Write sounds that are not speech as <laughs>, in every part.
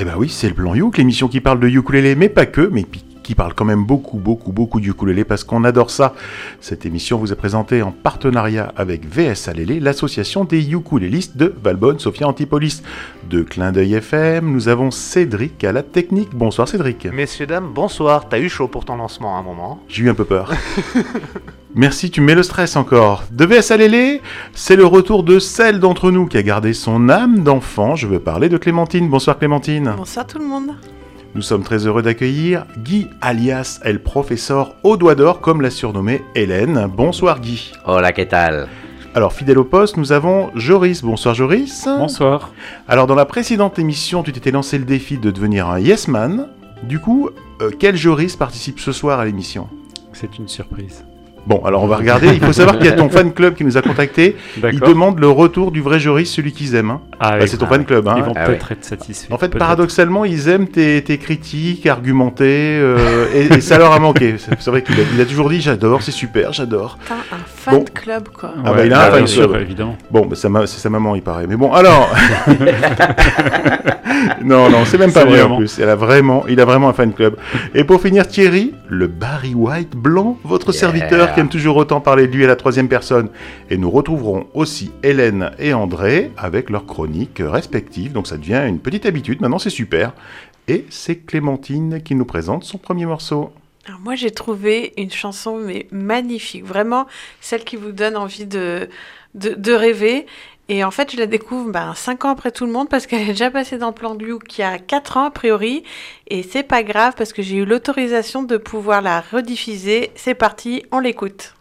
Eh ben oui, c'est le plan Youk, l'émission qui parle de ukulélé, mais pas que, mais qui parle quand même beaucoup, beaucoup, beaucoup du ukulélé parce qu'on adore ça. Cette émission vous est présentée en partenariat avec VS Alélé, l'association des ukulélistes de Valbonne, Sophia Antipolis. De Clin d'œil FM, nous avons Cédric à la technique. Bonsoir Cédric. Messieurs, dames, bonsoir. T'as eu chaud pour ton lancement à un moment. J'ai eu un peu peur. <laughs> Merci, tu mets le stress encore. De VS Alélé, c'est le retour de celle d'entre nous qui a gardé son âme d'enfant. Je veux parler de Clémentine. Bonsoir Clémentine. Bonsoir tout le monde. Nous sommes très heureux d'accueillir Guy alias El Professeur au doigt d'or, comme l'a surnommé Hélène. Bonsoir Guy. Hola, ¿qué tal? Alors, fidèle au poste, nous avons Joris. Bonsoir Joris. Bonsoir. Alors, dans la précédente émission, tu t'étais lancé le défi de devenir un yes man. Du coup, euh, quel Joris participe ce soir à l'émission? C'est une surprise. Bon, alors on va regarder. Il faut savoir qu'il y a ton fan club qui nous a contacté. Il demande le retour du vrai Joris, celui qu'ils aiment. hein. Ah, Bah, oui. c'est ton fan club. hein. Ils vont Ah peut-être être satisfaits. En fait, paradoxalement, ils aiment tes, tes critiques argumentées euh, et, et ça leur a manqué. C'est vrai qu'il a, il a toujours dit j'adore, c'est super, j'adore. Un fan Bon. club quoi. Ah bah, il a un fan bien sûr, club. évidemment. Bon, bah, c'est sa maman, il paraît. Mais bon, alors. <laughs> non, non, c'est même pas vrai en plus. Elle a vraiment, il a vraiment un fan club. Et pour finir, Thierry, le Barry White blanc, votre Yeah. serviteur qui aime toujours autant parler de lui à la troisième personne. Et nous retrouverons aussi Hélène et André avec leurs chroniques respectives. Donc ça devient une petite habitude. Maintenant, c'est super. Et c'est Clémentine qui nous présente son premier morceau. Alors moi j'ai trouvé une chanson mais magnifique, vraiment celle qui vous donne envie de, de, de rêver. Et en fait je la découvre ben, 5 ans après tout le monde parce qu'elle est déjà passée dans le plan You qui a 4 ans a priori. Et c'est pas grave parce que j'ai eu l'autorisation de pouvoir la rediffuser. C'est parti, on l'écoute.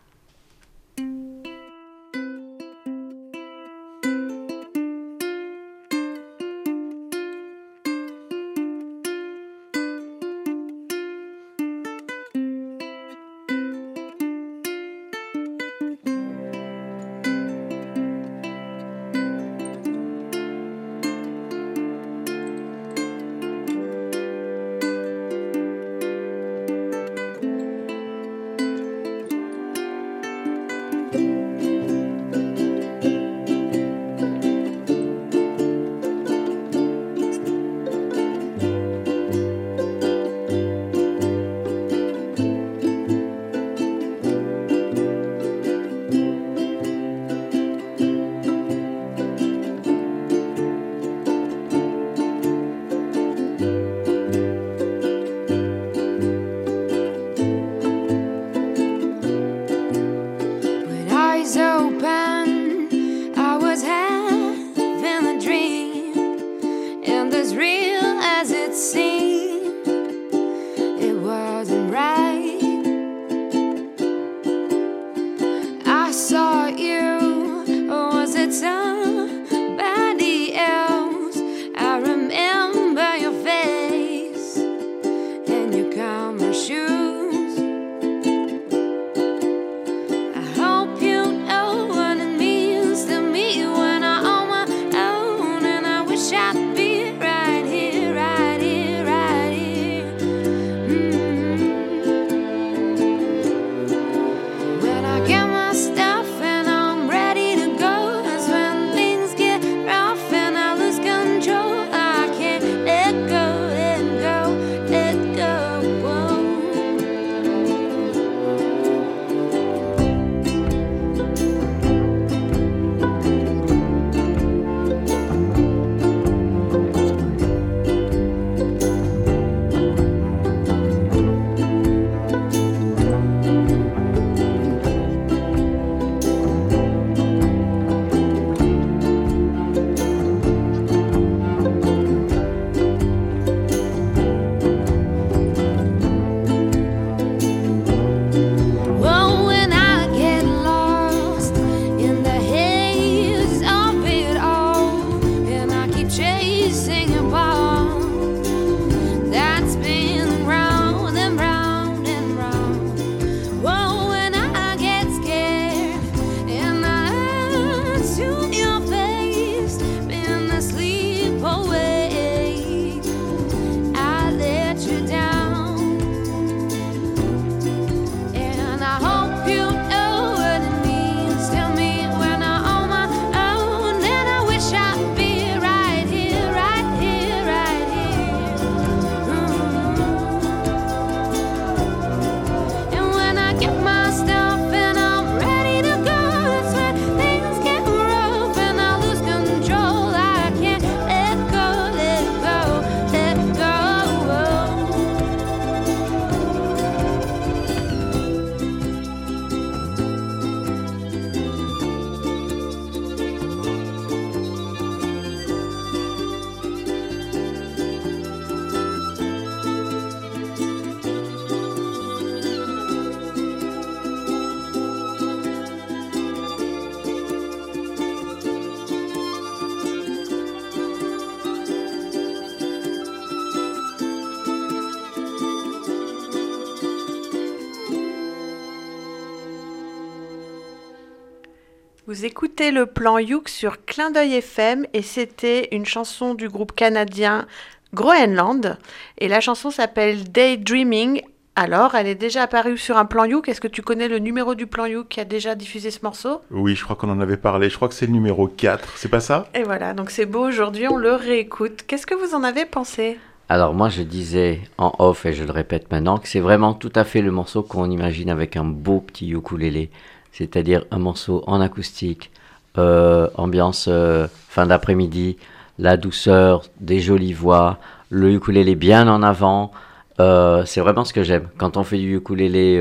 Vous écoutez le plan Youk sur Clin d'œil FM et c'était une chanson du groupe canadien Groenland et la chanson s'appelle Daydreaming. Alors, elle est déjà apparue sur un plan Youk. Est-ce que tu connais le numéro du plan Youk qui a déjà diffusé ce morceau? Oui, je crois qu'on en avait parlé. Je crois que c'est le numéro 4. C'est pas ça? Et voilà, donc c'est beau aujourd'hui, on le réécoute. Qu'est-ce que vous en avez pensé? Alors moi je disais en off et je le répète maintenant que c'est vraiment tout à fait le morceau qu'on imagine avec un beau petit ukulélé, c'est-à-dire un morceau en acoustique, euh, ambiance euh, fin d'après-midi, la douceur, des jolies voix, le ukulélé bien en avant. Euh, c'est vraiment ce que j'aime. Quand on fait du ukulélé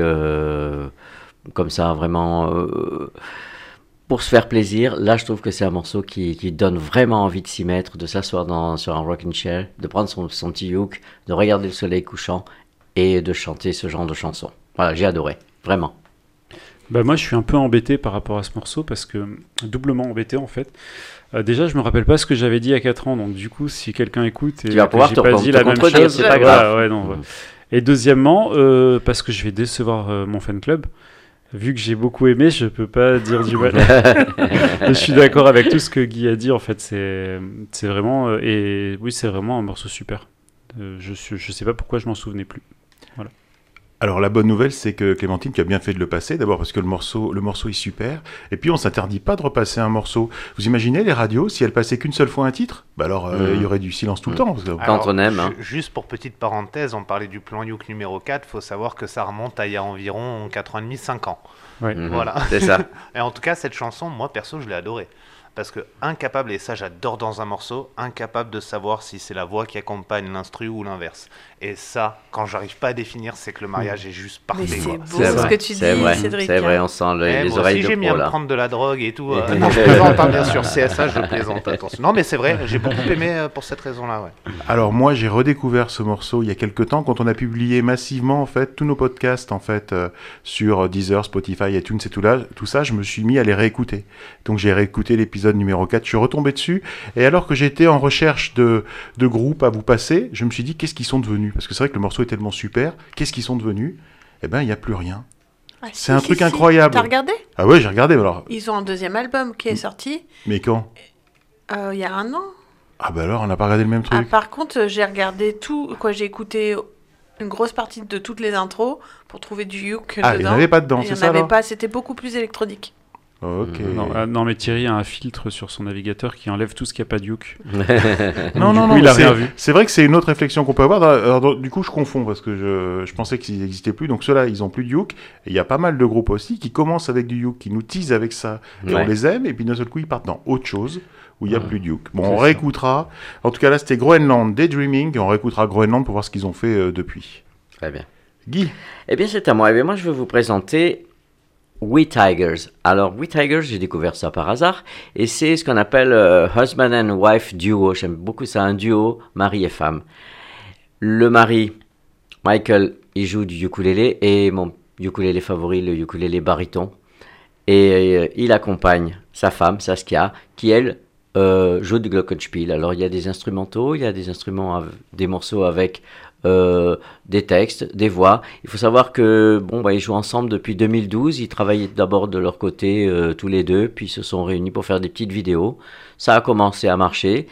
comme ça, vraiment pour se faire plaisir, là je trouve que c'est un morceau qui, donne vraiment envie de s'y mettre, de s'asseoir sur un rocking chair, de prendre son, son petit uk, de regarder le soleil couchant et de chanter ce genre de chanson. Voilà, j'ai adoré, vraiment. Bah moi je suis un peu embêté par rapport à ce morceau parce que doublement embêté en fait. Euh, déjà je me rappelle pas ce que j'avais dit il y a 4 ans donc du coup si quelqu'un écoute et Tu vas que pouvoir j'ai te pas dit la même chose, c'est pas voilà, grave. ouais, non, ouais. Et deuxièmement euh, parce que je vais décevoir euh, mon fan club. Vu que j'ai beaucoup aimé, je peux pas dire du mal. <laughs> je suis d'accord avec tout ce que Guy a dit en fait. C'est c'est vraiment euh, et oui c'est vraiment un morceau super. Euh, je je sais pas pourquoi je m'en souvenais plus. Alors la bonne nouvelle, c'est que Clémentine, tu as bien fait de le passer. D'abord parce que le morceau, le morceau est super. Et puis on s'interdit pas de repasser un morceau. Vous imaginez les radios, si elles passaient qu'une seule fois un titre, bah alors euh, Mm. il y aurait du silence tout le Mm. temps. parce que- Quand on aime, hein. ju- Juste pour petite parenthèse, on parlait du plan Youk numéro 4, faut savoir que ça remonte à il y a environ 4 ans et demi, 5 ans. Ouais. Mhm, Voilà. C'est ça. <laughs> Et en tout cas, cette chanson, moi perso, je l'ai adorée. Parce que incapable, et ça j'adore dans un morceau, incapable de savoir si c'est la voix qui accompagne l'instru ou l'inverse. Et ça, quand j'arrive pas à définir, c'est que le mariage est juste Mais parfait. c'est quoi. beau C'est ce vrai, que tu dis, c'est vrai, Cédric. c'est vrai, hein. on sent le- Eh, les oreilles de j'ai mis à me prendre de la drogue et tout. euh, <laughs> non, je plaisante, hein, bien sûr. CSA, je plaisante, <laughs> attention. Non, mais c'est vrai, j'ai beaucoup <laughs> aimé euh, pour cette raison-là. Ouais. Alors moi j'ai redécouvert ce morceau il y a quelques temps quand on a publié massivement en fait tous nos podcasts en fait euh, sur Deezer, Spotify, iTunes et tout là, tout ça, je me suis mis à les réécouter. Donc j'ai réécouté l'épisode numéro 4, je suis retombé dessus et alors que j'étais en recherche de, de groupes à vous passer, je me suis dit qu'est-ce qu'ils sont devenus? Parce que c'est vrai que le morceau est tellement super, qu'est-ce qu'ils sont devenus? Eh ben il y a plus rien. Ah, C'est si, un si, truc si. incroyable. T'as regardé? Ah ouais, j'ai regardé alors. Ils ont un deuxième album qui est sorti Mais quand? Euh, il y a un an. Ah bah alors on n'a pas regardé le même Ah, truc. par contre, j'ai regardé tout, quoi, j'ai écouté une grosse partie de toutes les intros pour trouver du Youk Ah, il n'y en avait pas dedans, Il c'est n'y en ça avait pas, c'était beaucoup plus électronique. Ok. Non, ah, non, mais Thierry a un filtre sur son navigateur qui enlève tout ce qui a pas de yoke. <laughs> Non, non, coup, non, il a c'est- rien vu. C'est vrai que c'est une autre réflexion qu'on peut avoir. Alors, du coup, je confonds parce que je, je pensais qu'ils n'existaient plus. Donc, ceux-là, ils ont plus de Youk. Et il y a pas mal de groupes aussi qui commencent avec du Youk, qui nous teasent avec ça. Et on les aime. Et puis, d'un seul coup, ils partent dans autre chose où il n'y a Ouais. plus de Youk. Bon, on ça. réécoutera. En tout cas, là, c'était Groenland, Daydreaming. Et on réécoutera Groenland pour voir ce qu'ils ont fait euh, depuis. Très bien. Guy, Eh bien, c'est à moi. Eh bien, moi, je vais vous présenter We Tigers. Alors, We Tigers, j'ai découvert ça par hasard. Et c'est ce qu'on appelle euh, Husband and Wife Duo. J'aime beaucoup ça, un duo, mari et femme. Le mari, Michael, il joue du ukulélé. Et mon ukulélé favori, le ukulélé baryton. Et euh, il accompagne sa femme, Saskia, qui elle euh, joue du glockenspiel. Alors il y a des instrumentaux, il y a des instruments, des morceaux avec euh, des textes, des voix. Il faut savoir que bon, bah, ils jouent ensemble depuis 2012. Ils travaillaient d'abord de leur côté euh, tous les deux, puis ils se sont réunis pour faire des petites vidéos. Ça a commencé à marcher.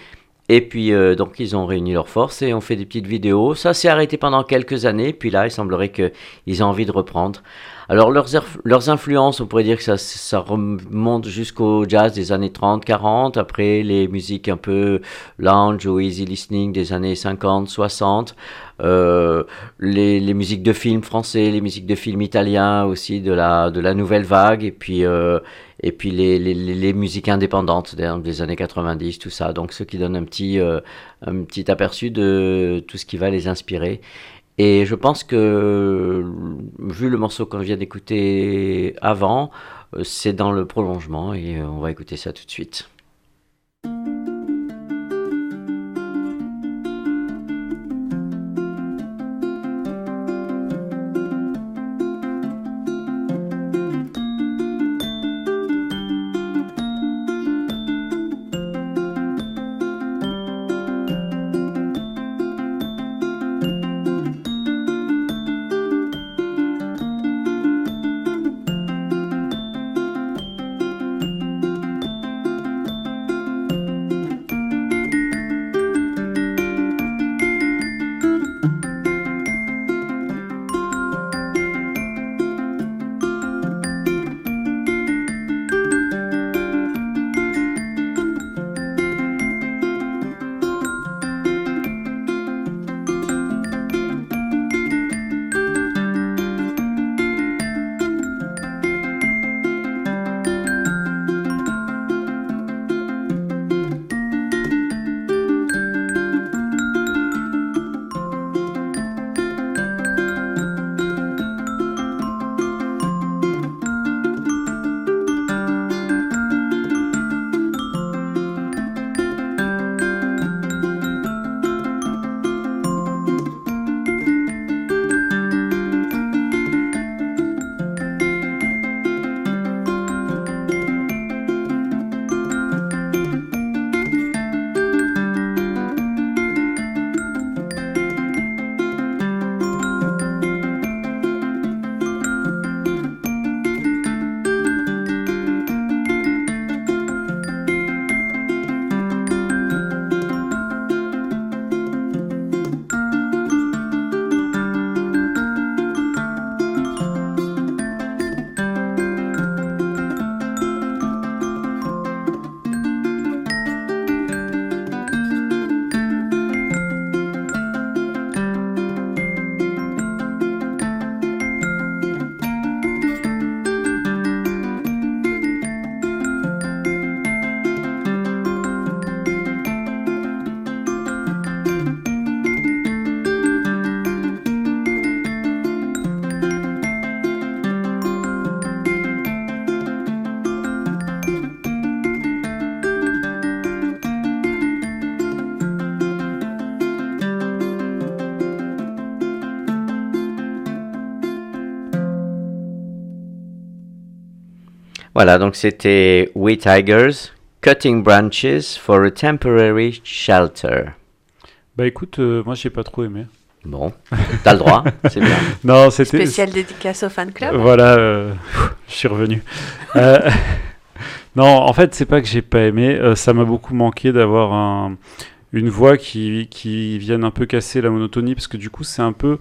Et puis euh, donc ils ont réuni leurs forces et ont fait des petites vidéos. Ça s'est arrêté pendant quelques années. Puis là, il semblerait qu'ils aient envie de reprendre. Alors leurs, leurs influences, on pourrait dire que ça, ça remonte jusqu'au jazz des années 30-40, après les musiques un peu lounge ou easy listening des années 50-60, euh, les, les musiques de films français, les musiques de films italiens aussi de la, de la nouvelle vague, et puis, euh, et puis les, les, les- musiques indépendantes des années 90, tout ça. Donc ce qui donne un petit, euh, un petit aperçu de tout ce qui va les inspirer. Et je pense que, vu le morceau qu'on vient d'écouter avant, euh, c'est dans le prolongement et euh, on va écouter ça tout de suite. Voilà, donc c'était We Tigers, Cutting Branches for a Temporary Shelter. Bah écoute, euh, moi j'ai pas trop aimé. Bon, t'as le droit, <laughs> c'est bien. Non, c'était. Spécial dédicace au fan club. Voilà, euh, je suis revenu. Euh, <laughs> non, en fait, c'est pas que j'ai pas aimé. euh, ça m'a beaucoup manqué d'avoir un, une voix qui, qui vienne un peu casser la monotonie, parce que du coup, c'est un peu.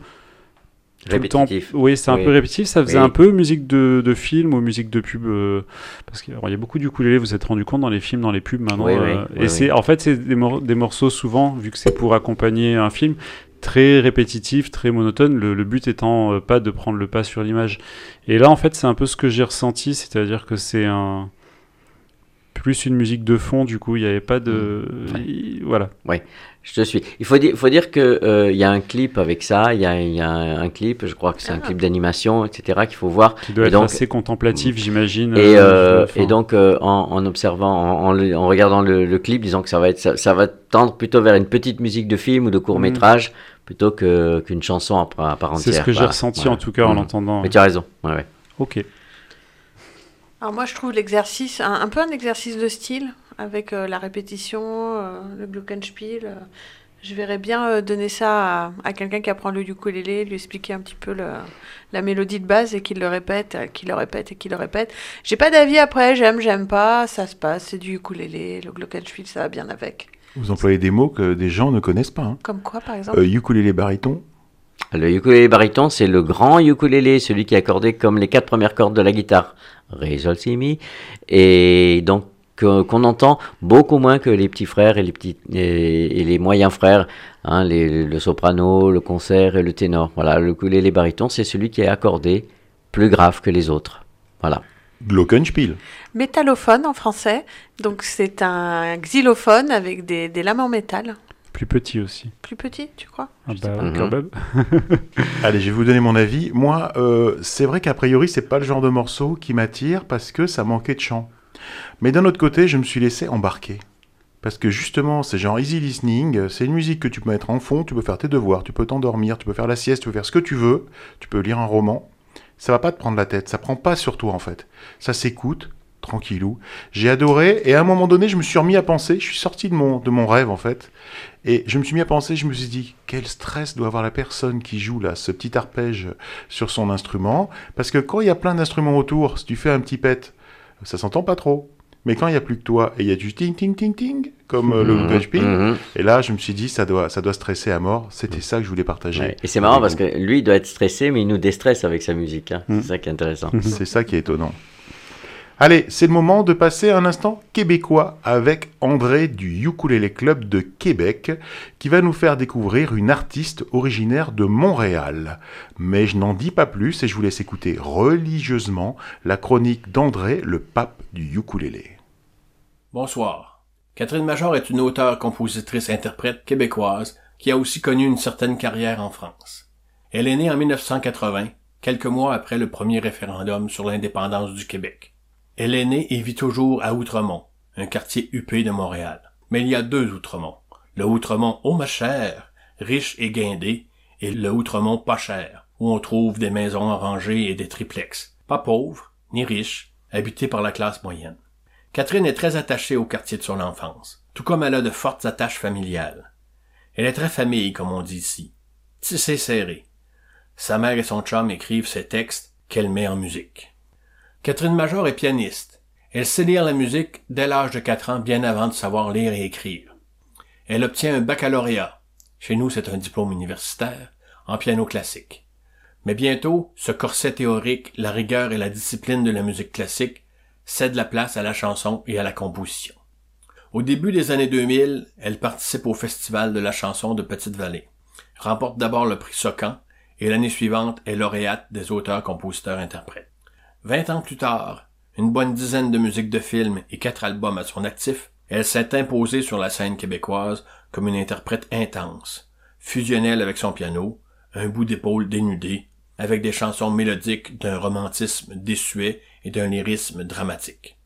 Temps- Répétitif. Oui, c'est un Oui. peu répétitif. Ça faisait Oui. un peu musique de, de film ou musique de pub. euh, parce qu'il y a beaucoup d'ukulélé, vous êtes rendu compte dans les films, dans les pubs maintenant. Oui, euh, oui, et c'est, en fait, c'est des, mor- des morceaux souvent, vu que c'est pour accompagner un film, très répétitif, très monotone. Le, le but étant euh, pas de prendre le pas sur l'image. Et là, en fait, c'est un peu ce que j'ai ressenti, c'est-à-dire que c'est un plus une musique de fond. Du coup, il n'y avait pas de, Mmh. il- voilà. Je te suis. Il faut dire, faut dire que euh, il y a un clip avec ça. Il y a, il y a un clip, je crois que c'est un Ah. clip d'animation, etc. qu'il faut voir. Qui doit Et être donc- assez contemplatif, j'imagine. Et, euh, euh, et donc euh, en, en observant, en, en le- en regardant le, le clip, disons que ça va être, ça, ça va tendre plutôt vers une petite musique de film ou de court métrage plutôt que qu'une chanson à, part- à part entière. c'est ce que j'ai ressenti Voilà. en tout cas en Mhm. l'entendant. Mais tu as raison. Ouais, ouais. Ok. Alors moi je trouve l'exercice un, un peu un exercice de style avec euh, la répétition, euh, le glockenspiel. euh. je verrais bien donner ça à, à quelqu'un qui apprend le ukulélé, lui expliquer un petit peu le- la mélodie de base et qu'il le répète, qu'il le répète et qu'il le répète. J'ai pas d'avis après, j'aime, j'aime pas, ça se passe, c'est du ukulélé, le glockenspiel ça va bien avec. Vous employez des mots que des gens ne connaissent pas. Hein. Comme quoi par exemple? Euh, ukulélé baryton, Le ukulélé baryton, c'est le grand ukulélé, celui qui est accordé comme les quatre premières cordes de la guitare. Ré, sol, si, mi. Et donc, que- qu'on entend beaucoup moins que les petits frères et les, petits, et, et les moyens frères, hein, les- le soprano, le concert et le ténor. Voilà, le ukulélé baryton, c'est celui qui est accordé plus grave que les autres. Voilà. glockenspiel. Métallophone en français, donc c'est un xylophone avec des, des lames en métal. Plus petit aussi. Plus petit, tu crois? Ah bah, pas. Mhm. quand même. <laughs> Allez, je vais vous donner mon avis. Moi, euh, c'est vrai qu'a priori, c'est pas le genre de morceau qui m'attire parce que ça manquait de chant. Mais d'un autre côté, je me suis laissé embarquer. Parce que justement, c'est genre easy listening, c'est une musique que tu peux mettre en fond, tu peux faire tes devoirs, tu peux t'endormir, tu peux faire la sieste, tu peux faire ce que tu veux, tu peux lire un roman. Ça va pas te prendre la tête, ça prend pas sur toi en fait. Ça s'écoute, tranquillou. J'ai adoré, et à un moment donné, je me suis remis à penser, je suis sorti de mon, de mon rêve en fait, et je me suis mis à penser, je me suis dit, quel stress doit avoir la personne qui joue là, ce petit arpège sur son instrument, parce que quand il y a plein d'instruments autour, si tu fais un petit pet, ça s'entend pas trop. Mais quand il y a plus que toi et il y a du ting ting ting ting comme euh, le Mhm, glockenspiel, mhm. et là je me suis dit ça doit ça doit stresser à mort. C'était ça que je voulais partager. Ouais. Et c'est marrant parce que lui, il doit être stressé, mais il nous déstresse avec sa musique. hein. Mm. C'est ça qui est intéressant. <laughs> C'est ça qui est étonnant. Allez, c'est le moment de passer un instant québécois avec André du Ukulele Club de Québec qui va nous faire découvrir une artiste originaire de Montréal. Mais je n'en dis pas plus et je vous laisse écouter religieusement la chronique d'André, le pape du ukulélé. Bonsoir. Catherine Major est une auteure, compositrice, interprète québécoise qui a aussi connu une certaine carrière en France. Elle est née en 1980, quelques mois après le premier référendum sur l'indépendance du Québec. Elle est née et vit toujours à Outremont, un quartier huppé de Montréal. Mais il y a deux Outremont. Le Outremont haut ma chère, riche et guindé, et le Outremont pas cher, où on trouve des maisons en et des triplex. Pas pauvres, ni riches, habités par la classe moyenne. Catherine est très attachée au quartier de son enfance, tout comme elle a de fortes attaches familiales. Elle est très famille, comme on dit ici. Tissé serré. Sa mère et son chum écrivent ses textes qu'elle met en musique. Catherine Major est pianiste. Elle sait lire la musique dès l'âge de 4 ans, bien avant de savoir lire et écrire. Elle obtient un baccalauréat. Chez nous, c'est un diplôme universitaire, en piano classique. Mais bientôt, ce corset théorique, la rigueur et la discipline de la musique classique cèdent la place à la chanson et à la composition. Au début des années 2000, elle participe au Festival de la chanson de Petite-Vallée, remporte d'abord le prix Socan et l'année suivante est lauréate des auteurs-compositeurs-interprètes. Vingt ans plus tard, une bonne dizaine de musiques de films et quatre albums à son actif, elle s'est imposée sur la scène québécoise comme une interprète intense, fusionnelle avec son piano, un bout d'épaule dénudé, avec des chansons mélodiques d'un romantisme désuet et d'un lyrisme dramatique.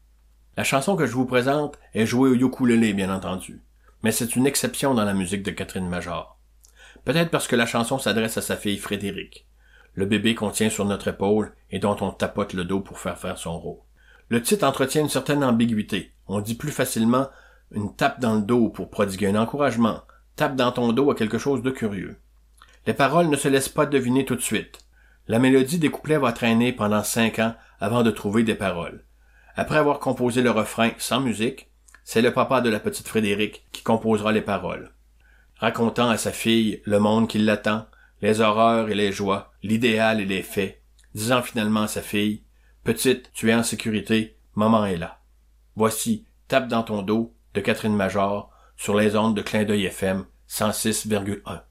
La chanson que je vous présente est jouée au ukulélé, bien entendu, mais c'est une exception dans la musique de Catherine Major. Peut-être parce que la chanson s'adresse à sa fille Frédéric, le bébé qu'on tient sur notre épaule et dont on tapote le dos pour faire faire son rôle. Le titre entretient une certaine ambiguïté. On dit plus facilement une tape dans le dos pour prodiguer un encouragement, tape dans ton dos à quelque chose de curieux. Les paroles ne se laissent pas deviner tout de suite. La mélodie des couplets va traîner pendant cinq ans avant de trouver des paroles. Après avoir composé le refrain sans musique, c'est le papa de la petite Frédéric qui composera les paroles. Racontant à sa fille le monde qui l'attend, les horreurs et les joies, l'idéal et les faits, disant finalement à sa fille, Petite, tu es en sécurité, maman est là. Voici Tape dans ton dos de Catherine Major sur les ondes de Clin d'œil FM 106,1.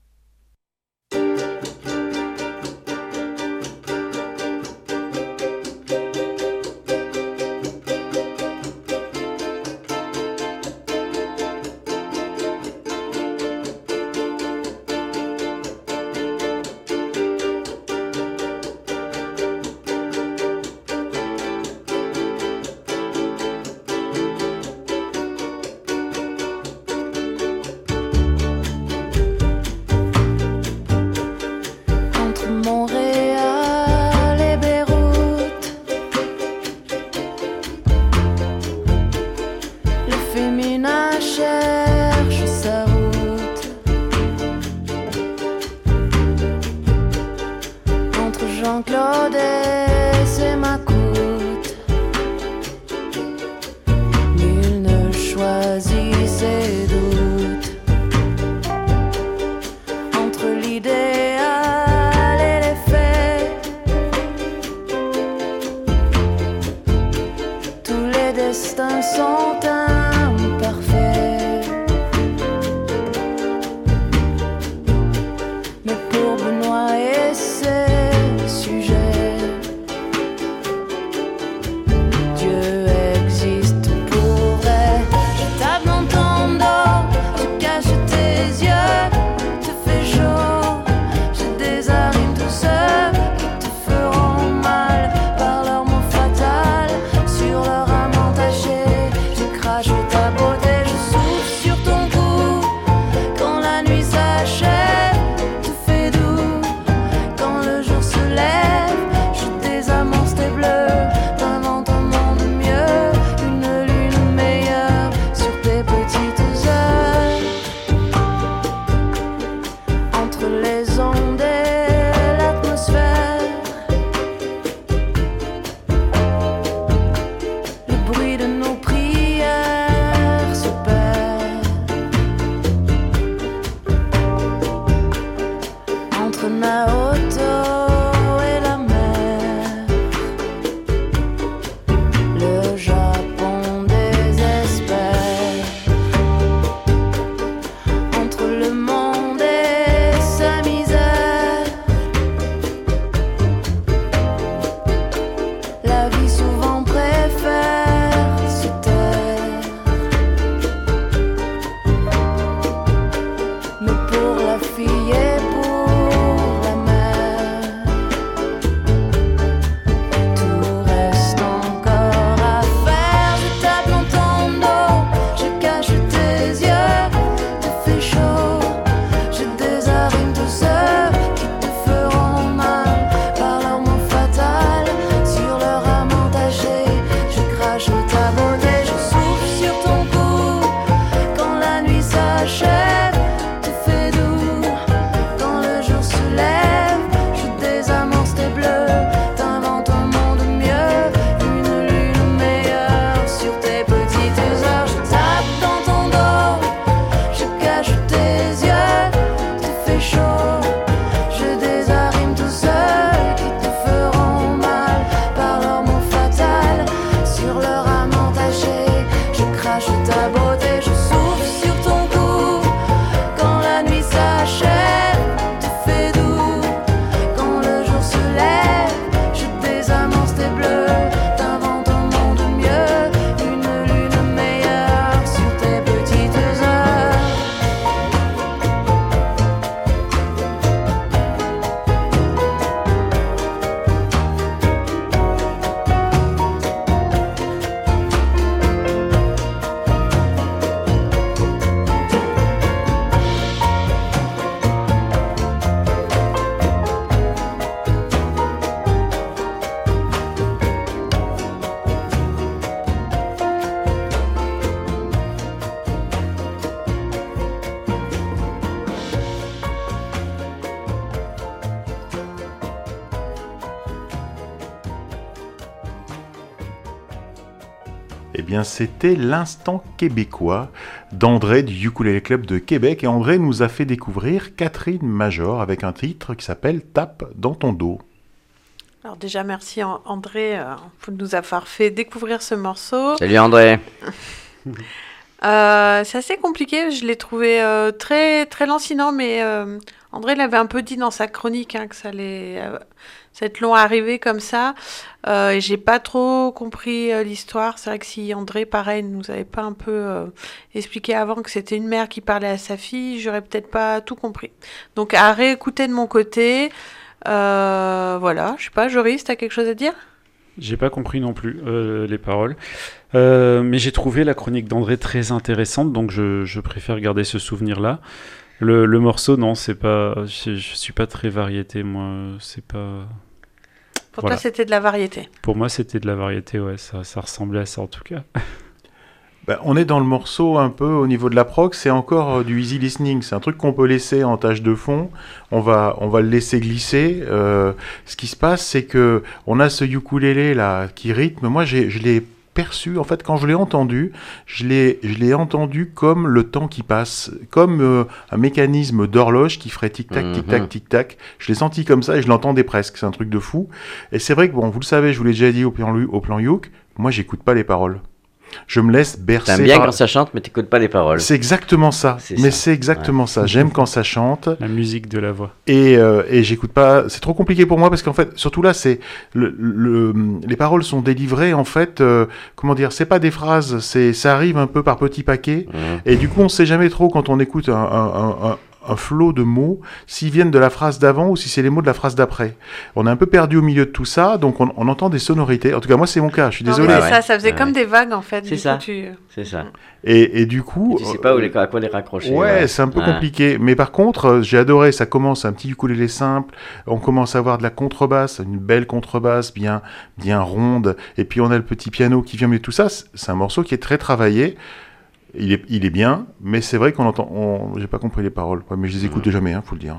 Bien, c'était l'instant québécois d'André du Ukulele Club de Québec. Et André nous a fait découvrir Catherine Major avec un titre qui s'appelle Tape dans ton dos. Alors déjà, merci An- André euh, pour nous avoir fait découvrir ce morceau. Salut André. <laughs> Euh, c'est assez compliqué, je l'ai trouvé euh, très, très lancinant, mais euh, André l'avait un peu dit dans sa chronique hein, que ça allait, euh, ça allait être long à arriver comme ça. Euh, et j'ai pas trop compris euh, l'histoire. C'est vrai que si André, pareil, nous avait pas un peu euh, expliqué avant que c'était une mère qui parlait à sa fille, j'aurais peut-être pas tout compris. Donc à réécouter de mon côté. Euh, voilà, je sais pas, Joris, t'as quelque chose à dire? J'ai pas compris non plus les paroles. Mais j'ai trouvé la chronique d'André très intéressante, donc je, préfère garder ce souvenir-là. Le, le morceau, non, c'est pas. Je, je suis pas très variété, moi. C'est pas. Pour Voilà. toi, c'était de la variété. Pour moi, c'était de la variété, ouais. Ça, ça ressemblait à ça en tout cas. <laughs> Ben, on est dans le morceau un peu au niveau de la prog, c'est encore euh, du easy listening. C'est un truc qu'on peut laisser en tâche de fond. On va, on va le laisser glisser. Euh, ce qui se passe, c'est que on a ce ukulélé là qui rythme. Moi, je l'ai perçu. En fait, quand je l'ai entendu, je l'ai, je l'ai entendu comme le temps qui passe, comme euh, un mécanisme d'horloge qui ferait tic tac, tic Mhm. tac, tic tac. Je l'ai senti comme ça et je l'entendais presque. C'est un truc de fou. Et c'est vrai que bon, vous le savez, je vous l'ai déjà dit au plan, au plan Youk. Moi, j'écoute pas les paroles. Je me laisse bercer. T'aimes bien par- quand ça chante, mais t'écoutes pas les paroles. c'est exactement ça. Mais c'est exactement ça. J'aime quand ça chante La musique de la voix. et, euh, et j'écoute pas. C'est trop compliqué pour moi parce qu'en fait, surtout là, c'est le, le- les paroles sont délivrées en fait. euh, comment dire C'est pas des phrases. C'est ça arrive un peu par petits paquets. Mhm. Et du coup, on sait jamais trop quand on écoute un, un, un, un- un flot de mots s'ils viennent de la phrase d'avant ou si c'est les mots de la phrase d'après. On est un peu perdu au milieu de tout ça, donc on, on entend des sonorités. En tout cas, moi, c'est mon cas. Je suis Non, désolé. ouais. ça, ça faisait Ouais, comme ouais. des vagues en fait. C'est ça. tu- C'est ça. Et, et du coup, tu sais pas où les, à quoi les raccrocher. Ouais, c'est un peu Ouais. compliqué. Mais par contre, euh, j'ai adoré. Ça commence un petit ukulélé simple. On commence à avoir de la contrebasse, une belle contrebasse bien, bien ronde. Et puis on a le petit piano qui vient. Mais tout ça, c'est c'est un morceau qui est très travaillé. Il est, il est bien, mais c'est vrai qu'on entend. On... J'ai pas compris les paroles, ouais, mais je les écoute jamais, hein, faut le dire.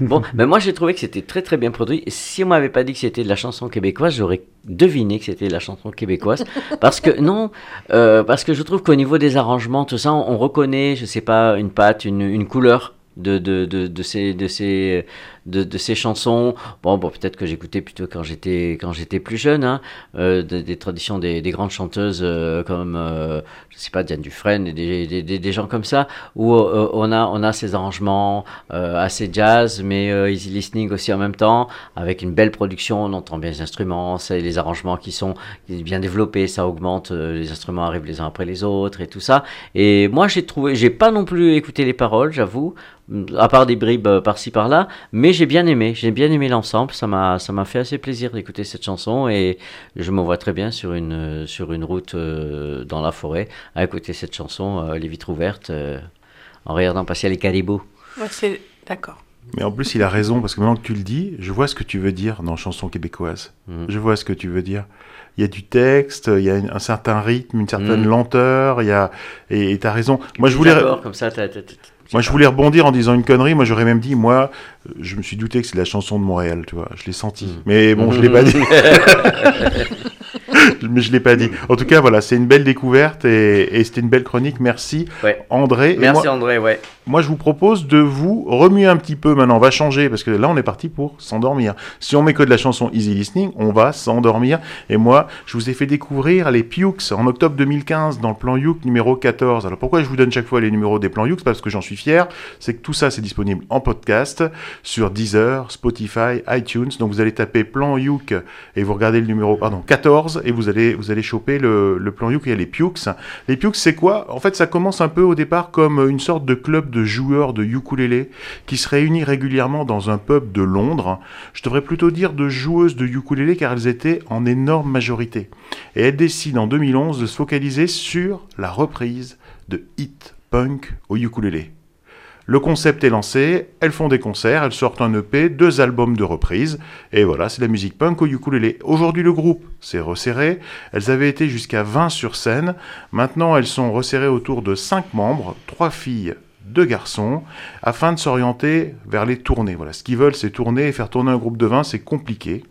Bon, ben moi j'ai trouvé que c'était très très bien produit. Et Si on m'avait pas dit que c'était de la chanson québécoise, j'aurais deviné que c'était de la chanson québécoise. <laughs> parce que non, euh, parce que je trouve qu'au niveau des arrangements, tout ça, on, on reconnaît, je sais pas, une patte, une, une couleur. De, de, de, de, ces, de, ces, de, ces chansons. Bon, peut-être que j'écoutais plutôt quand j'étais, quand j'étais plus jeune, hein, euh, de- des traditions des, des grandes chanteuses euh, comme, euh, je sais pas, Diane Dufresne et des, des, gens comme ça, où euh, on, a, on a ces arrangements assez jazz, mais easy listening aussi en même temps, avec une belle production, on entend bien les instruments, les arrangements qui sont bien développés, ça augmente, les instruments arrivent les uns après les autres et tout ça. Et moi j'ai trouvé, j'ai pas non plus écouté les paroles, j'avoue, à part des bribes par-ci par-là, mais j'ai bien aimé, j'ai bien aimé l'ensemble, ça m'a ça m'a fait assez plaisir d'écouter cette chanson et je me vois très bien sur une sur une route euh, dans la forêt à écouter cette chanson, euh, les vitres ouvertes, euh, en regardant passer les caribous. Ouais, c'est d'accord. Mais en plus, il a raison, parce que maintenant que tu le dis, je vois ce que tu veux dire dans chanson québécoise. Mhm. Je vois ce que tu veux dire. Il y a du texte, il y a une- un certain rythme, une certaine Mhm. lenteur, il y a... et tu as raison. Moi, je voulais... D'accord, comme ça, t'as- Moi, je voulais rebondir en disant une connerie. Moi, j'aurais même dit, moi, je me suis douté que c'est la chanson de Montréal, tu vois. Je l'ai senti. Mm. Mais bon, je l'ai <laughs> pas dit. <laughs> <laughs> Mais je l'ai pas dit. En tout cas, voilà, c'est une belle découverte et, et c'était une belle chronique. Merci, Ouais. André. Merci moi, André, ouais. moi, je vous propose de vous remuer un petit peu maintenant. On va changer parce que là, on est parti pour s'endormir. Si on met que de la chanson Easy Listening, on va s'endormir. Et moi, je vous ai fait découvrir les Pukes en octobre 2015 dans le plan Youk numéro 14. Alors pourquoi je vous donne chaque fois les numéros des plans Youk? Parce que j'en suis fier. C'est que tout ça, c'est disponible en podcast sur Deezer, Spotify, iTunes. Donc vous allez taper plan Youk et vous regardez le numéro pardon 14 et vous allez vous allez choper le, le plan Youk et les Pukes. Les Pukes, c'est quoi? En fait, ça commence un peu au départ comme une sorte de club de joueurs de ukulélé qui se réunit régulièrement dans un pub de Londres. Je devrais plutôt dire de joueuses de ukulélé car elles étaient en énorme majorité. Et elles décident en 2011 de se focaliser sur la reprise de hit punk au ukulélé. Le concept est lancé, elles font des concerts, elles sortent un EP, deux albums de reprise, et voilà, c'est la musique punk au ukulélé. Aujourd'hui, le groupe s'est resserré, elles avaient été jusqu'à 20 sur scène, maintenant elles sont resserrées autour de 5 membres, 3 filles, 2 garçons, afin de s'orienter vers les tournées. Voilà, ce qu'ils veulent, c'est tourner et faire tourner un groupe de 20, c'est compliqué.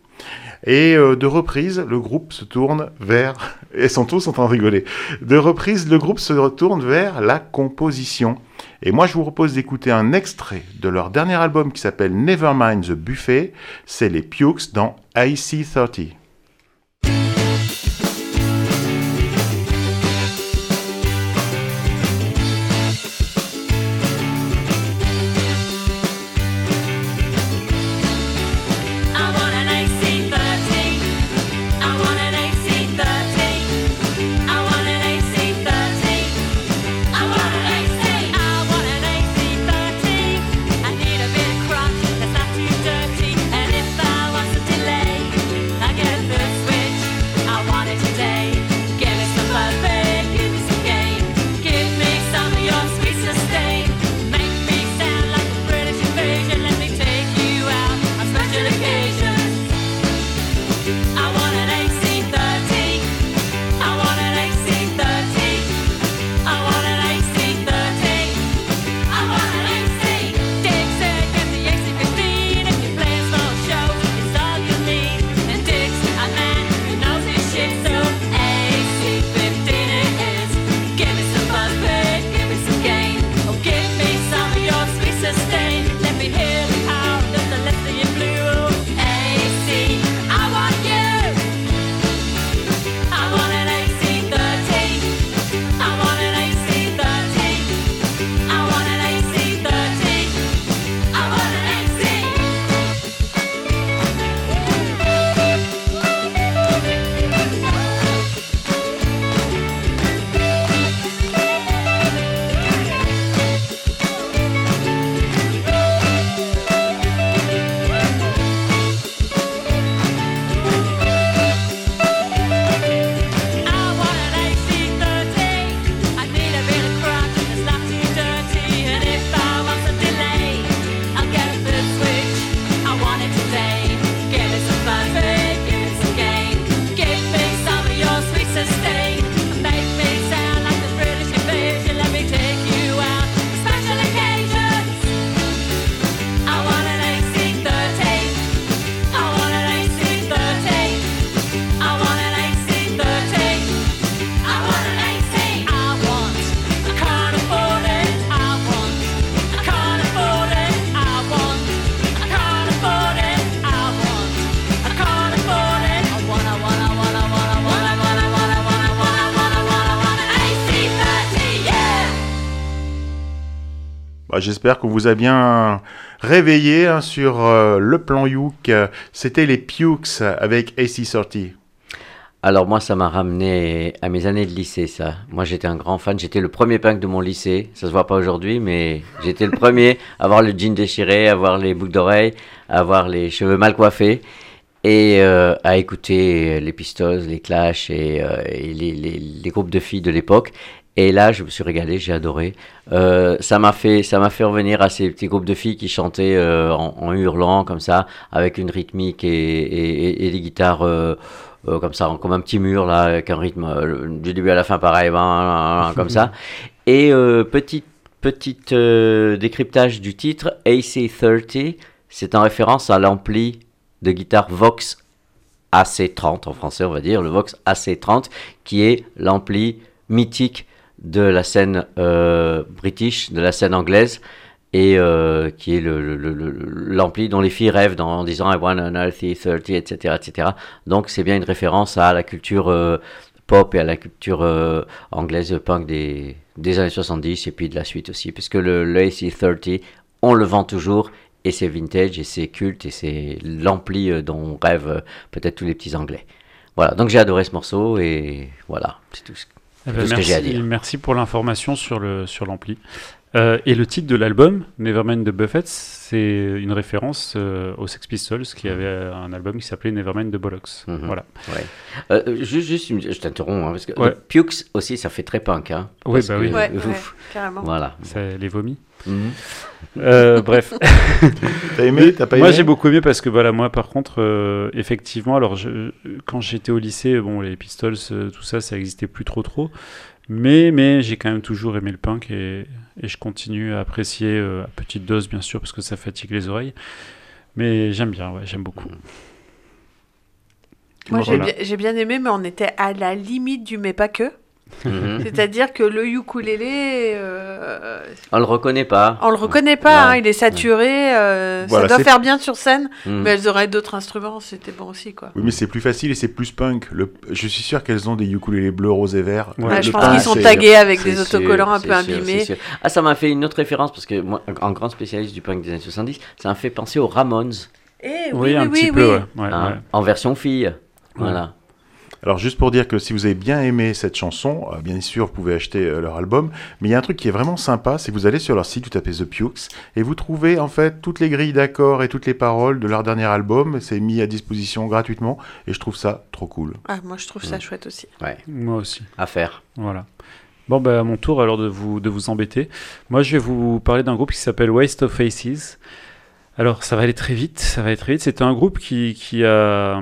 Et euh, de reprise, le groupe se tourne vers... <laughs> Ils sont tous en train de rigoler. De reprise, le groupe se retourne vers la composition. Et moi, je vous propose d'écouter un extrait de leur dernier album qui s'appelle Nevermind the Buffet. C'est les Pukes dans IC30. J'espère qu'on vous a bien réveillé hein, sur euh, le plan Youk. C'était les Pukes avec AC30. Alors moi, ça m'a ramené à mes années de lycée, ça. Moi, j'étais un grand fan. J'étais le premier punk de mon lycée. Ça se voit pas aujourd'hui, mais j'étais le premier <laughs> à avoir le jean déchiré, à avoir les boucles d'oreilles, à avoir les cheveux mal coiffés et euh, à écouter les Pistols, les Clash et, euh, et les, les- les groupes de filles de l'époque. Et là, je me suis régalé, j'ai adoré. Euh, ça m'a fait, ça m'a fait revenir à ces petits groupes de filles qui chantaient euh, en, en hurlant comme ça, avec une rythmique et, et, des guitares euh, comme ça, comme un petit mur là, avec un rythme du début à la fin pareil, ben, comme ça. <laughs> Et petit, petite décryptage du titre, AC30, c'est en référence à l'ampli de guitare Vox AC30 en français, on va dire, le Vox AC30, qui est l'ampli mythique de la scène euh, british, de la scène anglaise, et euh, qui est le- dont les filles rêvent dans- en disant I want an RC30, etc., etc. Donc c'est bien une référence à la culture euh, pop et à la culture euh, anglaise punk des, des années 70 et puis de la suite aussi, puisque le, le AC30, on le vend toujours et c'est vintage et c'est culte et c'est l'ampli dont rêvent peut-être tous les petits anglais. Voilà, donc j'ai adoré ce morceau et voilà, c'est tout. Merci, pour l'information sur l'ampli. Sur euh, et le titre de l'album, Nevermind de Buffett, c'est une référence euh, aux Sex Pistols qui avaient un album qui s'appelait Nevermind de Bollocks. Mhm. Voilà. Ouais. Euh, juste, juste je t'interromps, hein, parce que Ouais. Pukes aussi, ça fait très punk. Hein, Oui, bah que- oui. Ouais, <laughs> carrément. Voilà. C'est les vomis. Mhm. Euh, bref. <laughs> T'as aimé T'as pas moi aimé j'ai beaucoup aimé parce que voilà moi par contre euh, effectivement alors je, quand j'étais au lycée bon les Pistols euh, tout ça ça existait plus trop trop mais mais j'ai quand même toujours aimé le punk et, et je continue à apprécier euh, à petite dose bien sûr parce que ça fatigue les oreilles mais j'aime bien ouais j'aime beaucoup Moi, j'ai Voilà. bien, j'ai bien aimé, mais on était à la limite du mais pas que. Mhm. C'est-à-dire que le ukulélé, euh, On le reconnaît pas. on le reconnaît pas, Ouais. hein, il est saturé, euh, Voilà, ça doit faire bien sur scène, Mhm. mais elles auraient d'autres instruments, c'était bon aussi, quoi. Oui, mais c'est plus facile et c'est plus punk. Le... Je suis sûr qu'elles ont des ukulélés bleus, roses et verts. Ouais. Ouais, Le je pense qu'ils sont tagués avec des sûr, autocollants un peu sûr, sûr. Ah, ça m'a fait une autre référence parce que moi, un grand spécialiste du punk des années 70, ça m'a fait penser aux Ramones Eh, Oui, oui, un oui, petit oui, peu, oui. ouais. ouais, hein, ouais. en version fille. Voilà. Alors juste pour dire que si vous avez bien aimé cette chanson, euh, bien sûr vous pouvez acheter euh, leur album, mais il y a un truc qui est vraiment sympa, c'est que vous allez sur leur site, vous tapez The Pukes, et vous trouvez en fait toutes les grilles d'accords et toutes les paroles de leur dernier album, c'est mis à disposition gratuitement, et je trouve ça trop cool. Ah, moi, je trouve ça Mm. chouette aussi. Moi aussi. À faire. Voilà. Bon, bah, à mon tour alors de vous, de vous embêter. Moi, je vais vous parler d'un groupe qui s'appelle Waste of Faces. Alors, ça va aller très vite, ça va aller très vite. C'était un groupe qui, qui, a,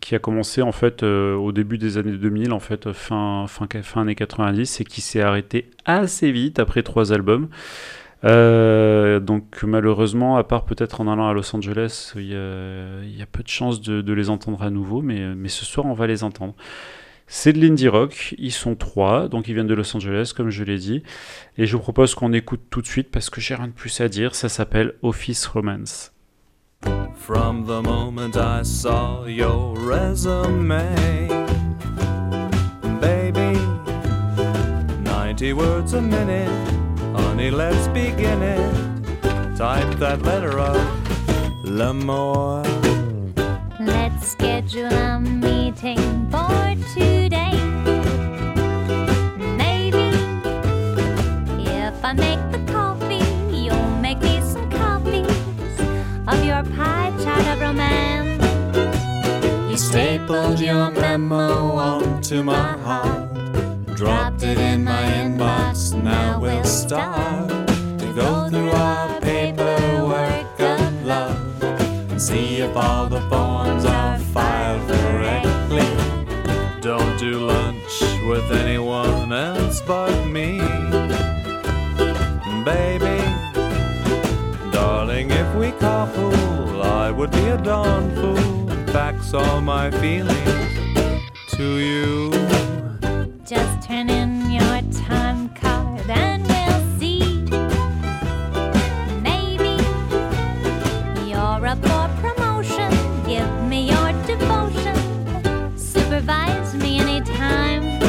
qui a commencé en fait euh, au début des années 2000, en fait fin, fin, fin années 90, et qui s'est arrêté assez vite après trois albums. Euh, donc malheureusement, à part peut-être en allant à Los Angeles, il y a, il y a peu de chances de, de les entendre à nouveau, mais, mais ce soir on va les entendre. C'est de l'indie rock, ils sont trois, donc ils viennent de Los Angeles, comme je l'ai dit. Et je vous propose qu'on écoute tout de suite parce que j'ai rien de plus à dire. Ça s'appelle Office Romance. From the moment I saw your resume, baby, 90 words a minute, honey, let's begin it. Type that letter up, l'amour. Let's schedule a meeting for today. Stapled your memo onto my heart, dropped it in my inbox. Now we'll start to go through our paperwork of love and see if all the forms are filed correctly. Don't do lunch with anyone else but me, baby. Darling, if we carpool, I would be a darn fool. Fax all my feelings to you. Just turn in your time card and we'll see. Maybe you're up for promotion. Give me your devotion. Supervise me anytime.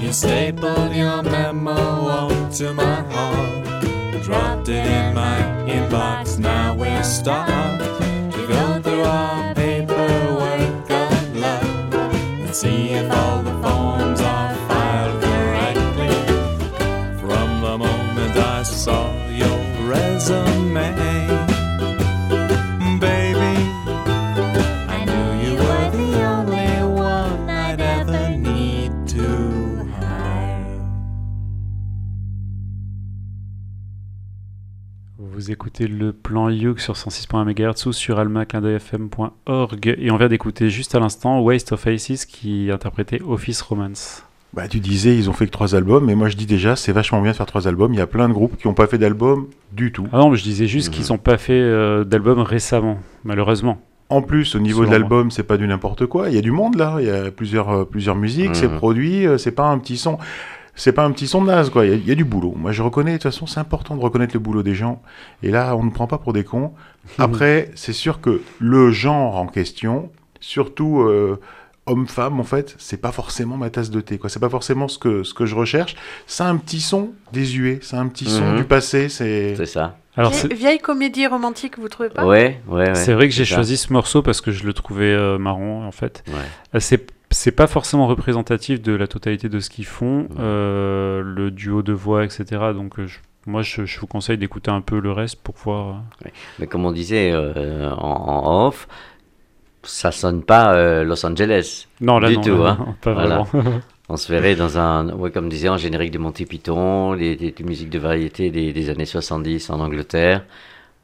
You stapled your memo onto my heart, dropped it in my inbox. Now we'll start to go through our see if all the Vous écoutez le plan Youk sur 106.1 MHz ou sur almaclindeuilfm.org et on vient d'écouter juste à l'instant Waste of Faces qui interprétait Office Romance. Bah tu disais ils ont fait que trois albums, mais moi je dis déjà c'est vachement bien de faire trois albums, il y a plein de groupes qui n'ont pas fait d'album du tout. Ah non, mais je disais juste Mhm. qu'ils n'ont pas fait euh, d'album récemment, malheureusement. En plus, au niveau de l'album, c'est pas du n'importe quoi. Il y a du monde là. Il y a plusieurs, euh, plusieurs musiques, c'est Mhm. produit. euh, c'est pas un petit son. C'est pas un petit son de naze, quoi. Il y, a, il y a du boulot. Moi, je reconnais. De toute façon, c'est important de reconnaître le boulot des gens. Et là, on ne prend pas pour des cons. Après, c'est sûr que le genre en question, surtout euh, homme-femme, en fait, c'est pas forcément ma tasse de thé, quoi. C'est pas forcément ce que, ce que je recherche. C'est un petit son désuet. C'est un petit son Mhm. du passé. C'est. C'est ça. Alors Vieille, c'est vieille comédie romantique, vous trouvez pas? Ouais, ouais, ouais. c'est vrai que j'ai choisi ce morceau parce que je le trouvais euh, marrant en fait. Ouais. Euh, C'est c'est pas forcément représentatif de la totalité de ce qu'ils font, euh, le duo de voix, etc. Donc euh, je- moi je, je vous conseille d'écouter un peu le reste pour voir. euh, Mais comme on disait euh, en, en off, ça sonne pas euh, Los Angeles. Non, là Du non, tout, là, hein. non, pas Voilà. vraiment. <laughs> On se verrait dans un, ouais, comme disait, en générique de Monty Python, les, les- les musiques de variété des, des années 70 en Angleterre.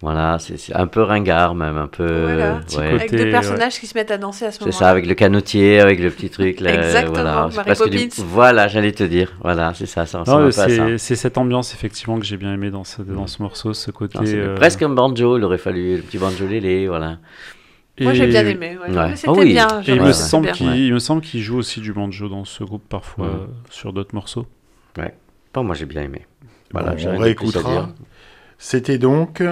Voilà, c'est c'est un peu ringard même, un peu. Voilà. Ouais. côté- Avec deux personnages qui se mettent à danser à ce C'est moment-là. ça, avec le canotier, avec le petit truc. Là, <laughs> Exactement, voilà. C'est du-. Voilà, j'allais te dire. Voilà, c'est ça, ça ça. c'est c'est cette ambiance effectivement que j'ai bien aimé dans ce, dans ce morceau, ce côté. Non, c'est euh, Presque un banjo, il aurait fallu le petit banjo lélé, voilà. Moi, j'ai bien aimé. ouais. Ouais. Mais C'était Ah oui. bien. Et il, Ouais, me ouais. semble qu'il, Ouais. il me semble qu'il joue aussi du banjo dans ce groupe parfois Ouais. euh, sur d'autres morceaux. Bon, moi j'ai bien aimé. Voilà, on réécoutera. C'était donc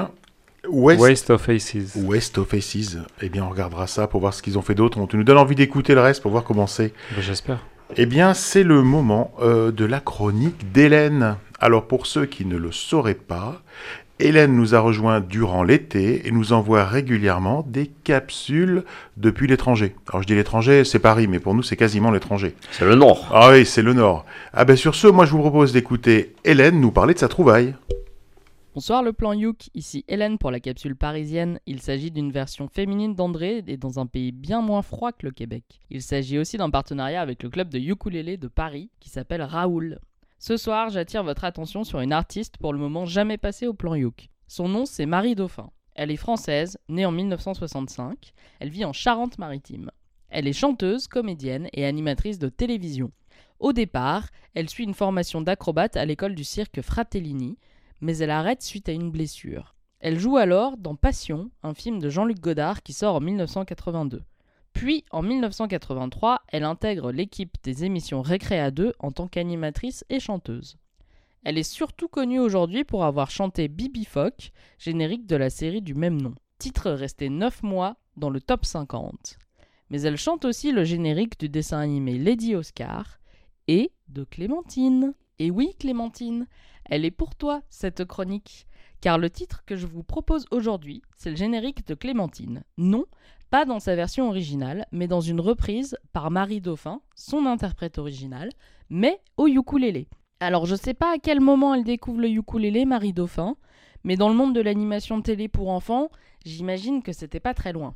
West, Waste of Aces. West of Aces. Eh bien, on regardera ça pour voir ce qu'ils ont fait d'autre. On tu nous donne envie d'écouter le reste pour voir comment c'est. Bah, J'espère. Eh bien, c'est le moment euh, de la chronique d'Hélène. Alors, pour ceux qui ne le sauraient pas, Hélène nous a rejoint durant l'été et nous envoie régulièrement des capsules depuis l'étranger. Alors, je dis l'étranger, c'est Paris, mais pour nous, c'est quasiment l'étranger. C'est le Nord. Ah oui, c'est le Nord. Ah ben, sur ce, moi, je vous propose d'écouter Hélène nous parler de sa trouvaille. Bonsoir le plan Youk, ici Hélène pour la capsule parisienne. Il s'agit d'une version féminine d'André et dans un pays bien moins froid que le Québec. Il s'agit aussi d'un partenariat avec le club de ukulélé de Paris qui s'appelle Raoul. Ce soir, j'attire votre attention sur une artiste pour le moment jamais passée au plan Youk. Son nom c'est Marie Dauphin. Elle est française, née en 1965. Elle vit en Charente-Maritime. Elle est chanteuse, comédienne et animatrice de télévision. Au départ, elle suit une formation d'acrobate à l'école du cirque Fratellini, mais elle arrête suite à une blessure. Elle joue alors dans Passion, un film de Jean-Luc Godard qui sort en 1982. Puis, en 1983, elle intègre l'équipe des émissions Récréa 2 en tant qu'animatrice et chanteuse. Elle est surtout connue aujourd'hui pour avoir chanté Bibi Fock, générique de la série du même nom. Titre resté 9 mois dans le top 50. Mais elle chante aussi le générique du dessin animé Lady Oscar et de Clémentine. Et oui, Clémentine, elle est pour toi, cette chronique. Car le titre que je vous propose aujourd'hui, c'est le générique de Clémentine. Non, pas dans sa version originale, mais dans une reprise par Marie Dauphin, son interprète original, mais au ukulélé. Alors je sais pas à quel moment elle découvre le ukulélé, Marie Dauphin, mais dans le monde de l'animation télé pour enfants, j'imagine que c'était pas très loin.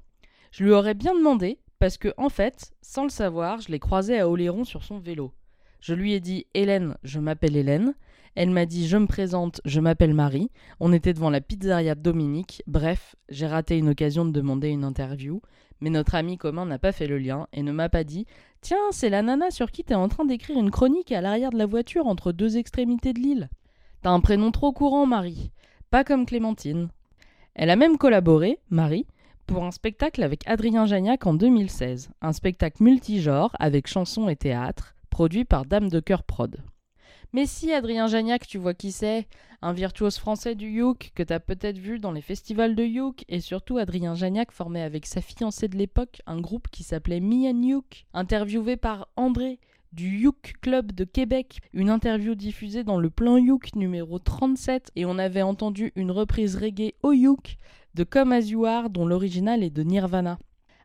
Je lui aurais bien demandé, parce que en fait, sans le savoir, je l'ai croisée à Oléron sur son vélo. Je lui ai dit Hélène, je m'appelle Hélène. Elle m'a dit Je me présente, je m'appelle Marie. On était devant la pizzeria Dominique. Bref, j'ai raté une occasion de demander une interview. Mais notre ami commun n'a pas fait le lien et ne m'a pas dit Tiens, c'est la nana sur qui t'es en train d'écrire une chronique à l'arrière de la voiture entre deux extrémités de l'île. T'as un prénom trop courant, Marie. Pas comme Clémentine. Elle a même collaboré, Marie, pour un spectacle avec Adrien Jagnac en 2016. Un spectacle multigenre avec chansons et théâtre, produit par Dame de Cœur Prod. Mais si, Adrien Jagnac, tu vois qui c'est. Un virtuose français du youk que t'as peut-être vu dans les festivals de youk, et surtout Adrien Jagnac formé avec sa fiancée de l'époque un groupe qui s'appelait Me and Youk, interviewé par André du Youk Club de Québec, une interview diffusée dans le plan Youk numéro 37, et on avait entendu une reprise reggae au Youk de Come As You Are dont l'original est de Nirvana.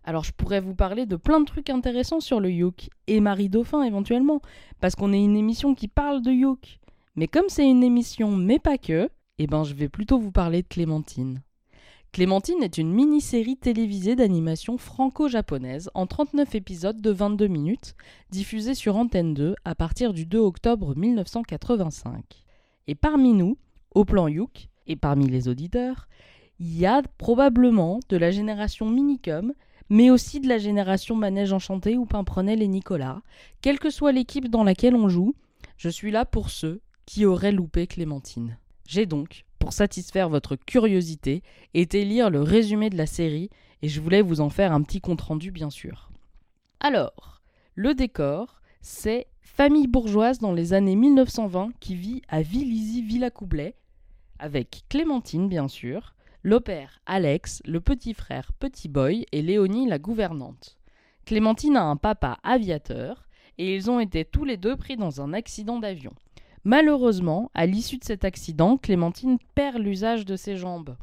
Alors je pourrais vous parler de plein de trucs intéressants sur le yoke, et Marie Dauphin éventuellement, parce qu'on est une émission qui parle de yoke. Mais comme c'est une émission mais pas que, eh ben je vais plutôt vous parler de Clémentine. Clémentine est une mini-série télévisée d'animation franco-japonaise en 39 épisodes de 22 minutes, diffusée sur Antenne 2 à partir du 2 octobre 1985. Et parmi nous, au plan Youk, et parmi les auditeurs, il y a probablement de la génération Minicum, mais aussi de la génération Manège Enchanté ou Pimprenel et Nicolas. Quelle que soit l'équipe dans laquelle on joue, je suis là pour ceux qui auraient loupé Clémentine. J'ai donc, pour satisfaire votre curiosité, été lire le résumé de la série et je voulais vous en faire un petit compte-rendu bien sûr. Alors, le décor, c'est famille bourgeoise dans les années 1920 qui vit à Villisy-Villacoublay, avec Clémentine bien sûr, le père Alex, le petit frère Petit Boy et Léonie la gouvernante. Clémentine a un papa aviateur et ils ont été tous les deux pris dans un accident d'avion. Malheureusement, à l'issue de cet accident, Clémentine perd l'usage de ses jambes.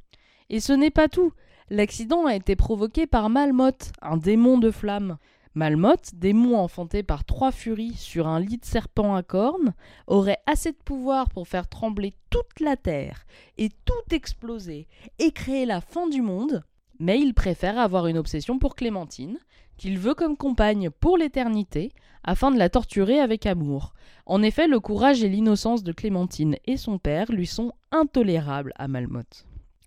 Et ce n'est pas tout. L'accident a été provoqué par Malmoth, un démon de flamme. Malmoth, démon enfanté par trois furies sur un lit de serpent à cornes, aurait assez de pouvoir pour faire trembler toute la terre et tout exploser et créer la fin du monde, mais il préfère avoir une obsession pour Clémentine, qu'il veut comme compagne pour l'éternité, afin de la torturer avec amour. En effet, le courage et l'innocence de Clémentine et son père lui sont intolérables à Malmoth.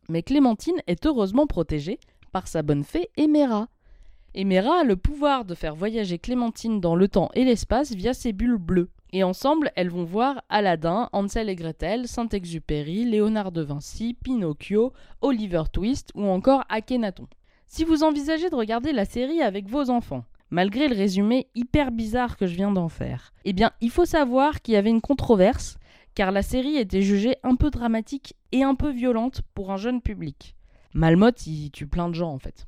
Mais Clémentine est heureusement protégée par sa bonne fée Éméra. Éméra a le pouvoir de faire voyager Clémentine dans le temps et l'espace via ses bulles bleues. Et ensemble, elles vont voir Aladdin, Hansel et Gretel, Saint-Exupéry, Léonard de Vinci, Pinocchio, Oliver Twist ou encore Akhenaton. Si vous envisagez de regarder la série avec vos enfants, malgré le résumé hyper bizarre que je viens d'en faire, eh bien, il faut savoir qu'il y avait une controverse, car la série était jugée un peu dramatique et un peu violente pour un jeune public. Malmotte, il tue plein de gens en fait.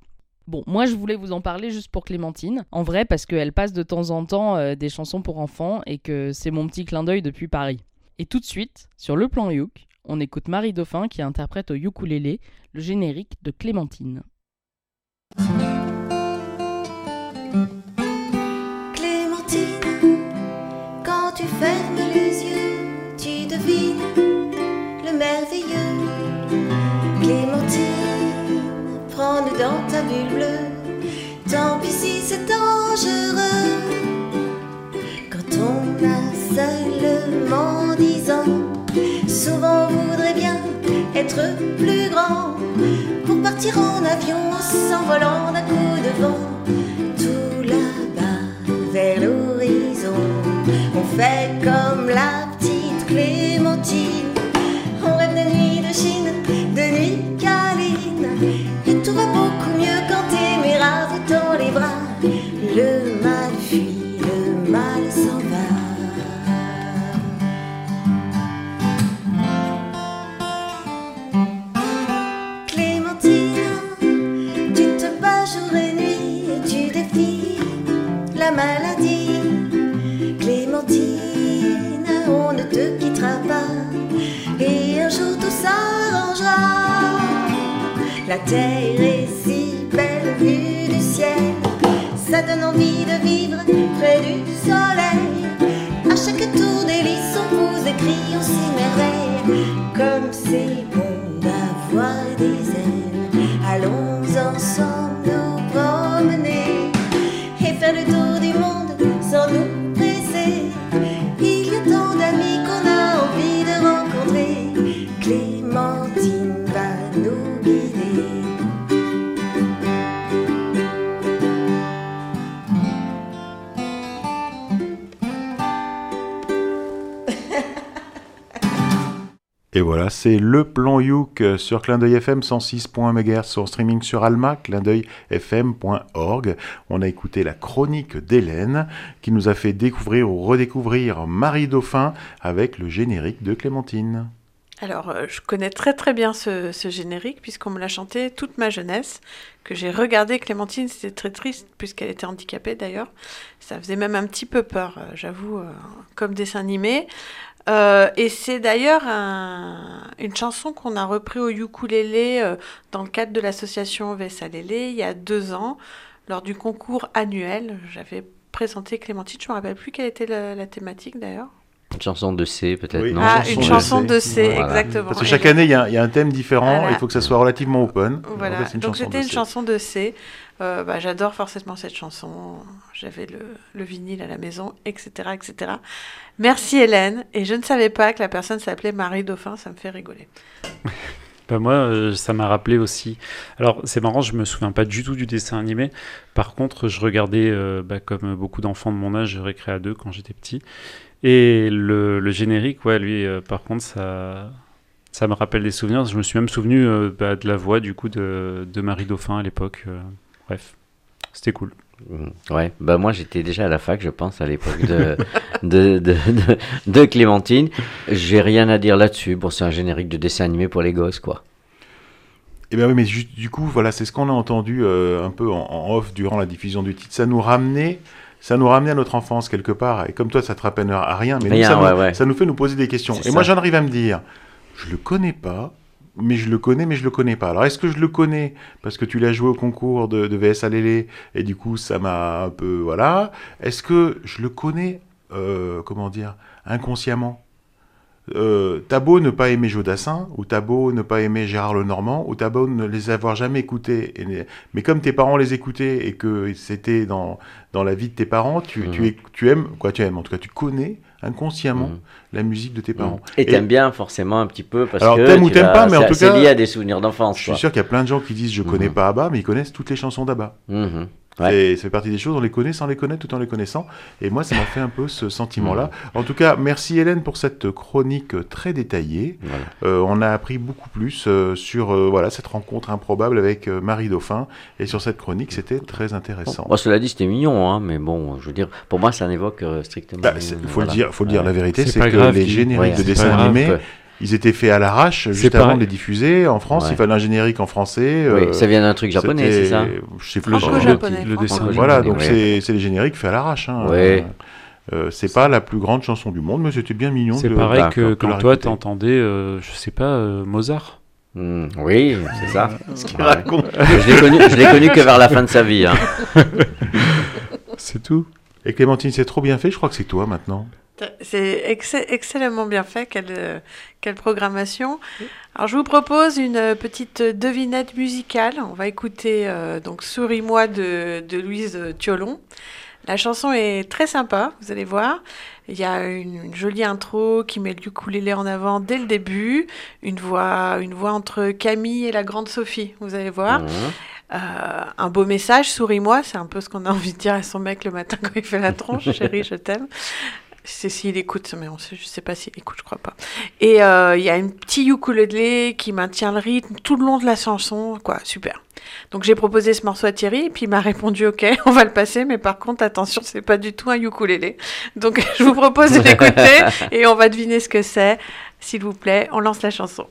Bon, moi je voulais vous en parler juste pour Clémentine, en vrai parce qu'elle passe de temps en temps euh, des chansons pour enfants et que c'est mon petit clin d'œil depuis Paris. Et tout de suite, sur le plan Youk, on écoute Marie Dauphin qui interprète au ukulélé le générique de Clémentine. Clémentine, souvent voudrait bien être plus grand pour partir en avion en s'envolant d'un coup de vent tout là-bas vers l'horizon. On fait comme la petite Clémentine. La terre est si belle vue du ciel, ça donne envie de vivre près du soleil. À chaque tour d'hélice, on vous écrit, on s'émerveille, comme c'est bon d'avoir des ailes. Allons ensemble Et voilà, c'est le plan Youk euh, sur Clin d'œil FM 106.1 MHz sur streaming sur Alma, clindeuilfm.org. On a écouté la chronique d'Hélène qui nous a fait découvrir ou redécouvrir Marie Dauphin avec le générique de Clémentine. Alors, euh, je connais très très bien ce, ce générique puisqu'on me l'a chanté toute ma jeunesse, que j'ai regardé Clémentine, c'était très triste puisqu'elle était handicapée d'ailleurs. Ça faisait même un petit peu peur, euh, j'avoue, comme dessin animé. Euh, et c'est d'ailleurs un- une chanson qu'on a repris au ukulélé euh, dans le cadre de l'association Vessalélé il y a deux ans, lors du concours annuel. J'avais présenté Clémentine, je me rappelle plus quelle était la thématique d'ailleurs. Une chanson de C, peut-être, Oui. non Ah, chanson une de chanson C. de C, Voilà. exactement. Parce que chaque année, il y, a- il y a un thème différent, Voilà. il faut que ça soit relativement open. Voilà, En fait, donc chanson c'était une chanson de C. Euh, bah, J'adore forcément cette chanson. J'avais le, le vinyle à la maison, etc., etc. Merci Hélène. Et je ne savais pas que la personne s'appelait Marie Dauphin. Ça me fait rigoler. <laughs> Bah moi, euh, ça m'a rappelé aussi. Alors, c'est marrant, je me souviens pas du tout du dessin animé. Par contre, je regardais, euh, bah, comme beaucoup d'enfants de mon âge, Récréa 2 quand j'étais petit. Et le, le générique, ouais, lui, euh, par contre, ça, ça me rappelle des souvenirs. Je me suis même souvenu euh, bah, de la voix, du coup, de, de Marie Dauphin à l'époque. euh, bref, c'était cool. Mm, Ouais, bah moi j'étais déjà à la fac, je pense, à l'époque de, <laughs> de, de, de, de Clémentine. J'ai rien à dire là-dessus. Bon, c'est un générique de dessin animé pour les gosses, quoi. Eh bien oui, mais du coup, voilà, c'est ce qu'on a entendu euh, un peu en, en off durant la diffusion du titre. Ça nous ramenait, ça nous ramenait à notre enfance quelque part. Et comme toi, ça te rappelle à rien, mais nous, ça, ouais, nous, ouais. ça nous fait nous poser des questions. Et moi, j'en arrive à me dire, je le connais pas, mais je le connais, mais je le connais pas. Alors, est-ce que je le connais? Parce que tu l'as joué au concours de, de VS Alélé et du coup, ça m'a un peu, voilà. Est-ce que je le connais, euh, comment dire, inconsciemment? Euh, t'as beau ne pas aimer Jodassin, ou t'as beau ne pas aimer Gérard Lenormand, ou t'as beau ne les avoir jamais écoutés, et mais comme tes parents les écoutaient et que c'était dans, dans la vie de tes parents, tu, Mhm. tu, es- tu aimes, quoi tu aimes, en tout cas tu connais inconsciemment Mhm. la musique de tes parents. Et t'aimes bien forcément un petit peu parce Alors, que t'aimes ou t'aimes pas, mais en c'est- tout c'est cas, lié à des souvenirs d'enfance. Je suis quoi. sûr qu'il y a plein de gens qui disent je connais Mhm. pas ABBA, mais ils connaissent toutes les chansons d'ABBA. Ouais. C'est- Ça fait partie des choses, on les connaît sans les connaître, tout en les connaissant. Et moi, ça m'a fait un peu ce sentiment-là. En tout cas, merci Hélène pour cette chronique très détaillée. Voilà. Euh, on a appris beaucoup plus euh, sur euh, voilà, cette rencontre improbable avec euh, Marie Dauphin. Et sur cette chronique, c'était très intéressant. Bon, cela dit, c'était mignon, hein, mais bon, je veux dire, pour moi, ça n'évoque euh, strictement. Bah, rien, c'est- faut voilà. le dire, faut le dire. La vérité, C'est que grave, les génériques Ouais, de dessins grave. Ils étaient faits à l'arrache juste pareil. avant de les diffuser. En France, Ouais. il fallait un générique en français. Oui, euh, ça vient d'un truc japonais, c'est ça Je sais plus. le. Le dessin. Voilà, donc c'est les génériques faits à l'arrache. Hein. Ouais. Euh, c'est pas la plus grande chanson du monde, mais c'était bien mignon. C'est pareil que quand toi, t'entendais, euh, je sais pas, euh, Mozart. Hmm, oui, c'est ça. Ce qu'il Ouais. raconte. Je l'ai connu, je l'ai connu que vers la fin de sa vie. Hein. <laughs> C'est tout. Et Clémentine, c'est trop bien fait. Je crois que c'est toi maintenant. C'est ex- excellemment bien fait, quelle, euh, quelle programmation. Alors je vous propose une euh, petite devinette musicale. On va écouter euh, donc Souris-moi de, de Louise Thiolon. La chanson est très sympa, vous allez voir. Il y a une, une jolie intro qui met le ukulélé en avant dès le début. Une voix, une voix entre Camille et la grande Sophie, vous allez voir. Euh, un beau message, souris-moi, c'est un peu ce qu'on a envie de dire à son mec le matin quand il fait la tronche, <laughs> chérie, je t'aime. C'est s'il écoute, mais on sait, je sais pas s'il écoute, je crois pas. Et euh, il y a un petit ukulélé qui maintient le rythme tout le long de la chanson, quoi, super. Donc j'ai proposé ce morceau à Thierry, et puis il m'a répondu ok, <laughs> on va le passer, mais par contre attention, c'est pas du tout un ukulélé. Donc <laughs> je vous propose <laughs> de l'écouter et on va deviner ce que c'est. S'il vous plaît, on lance la chanson.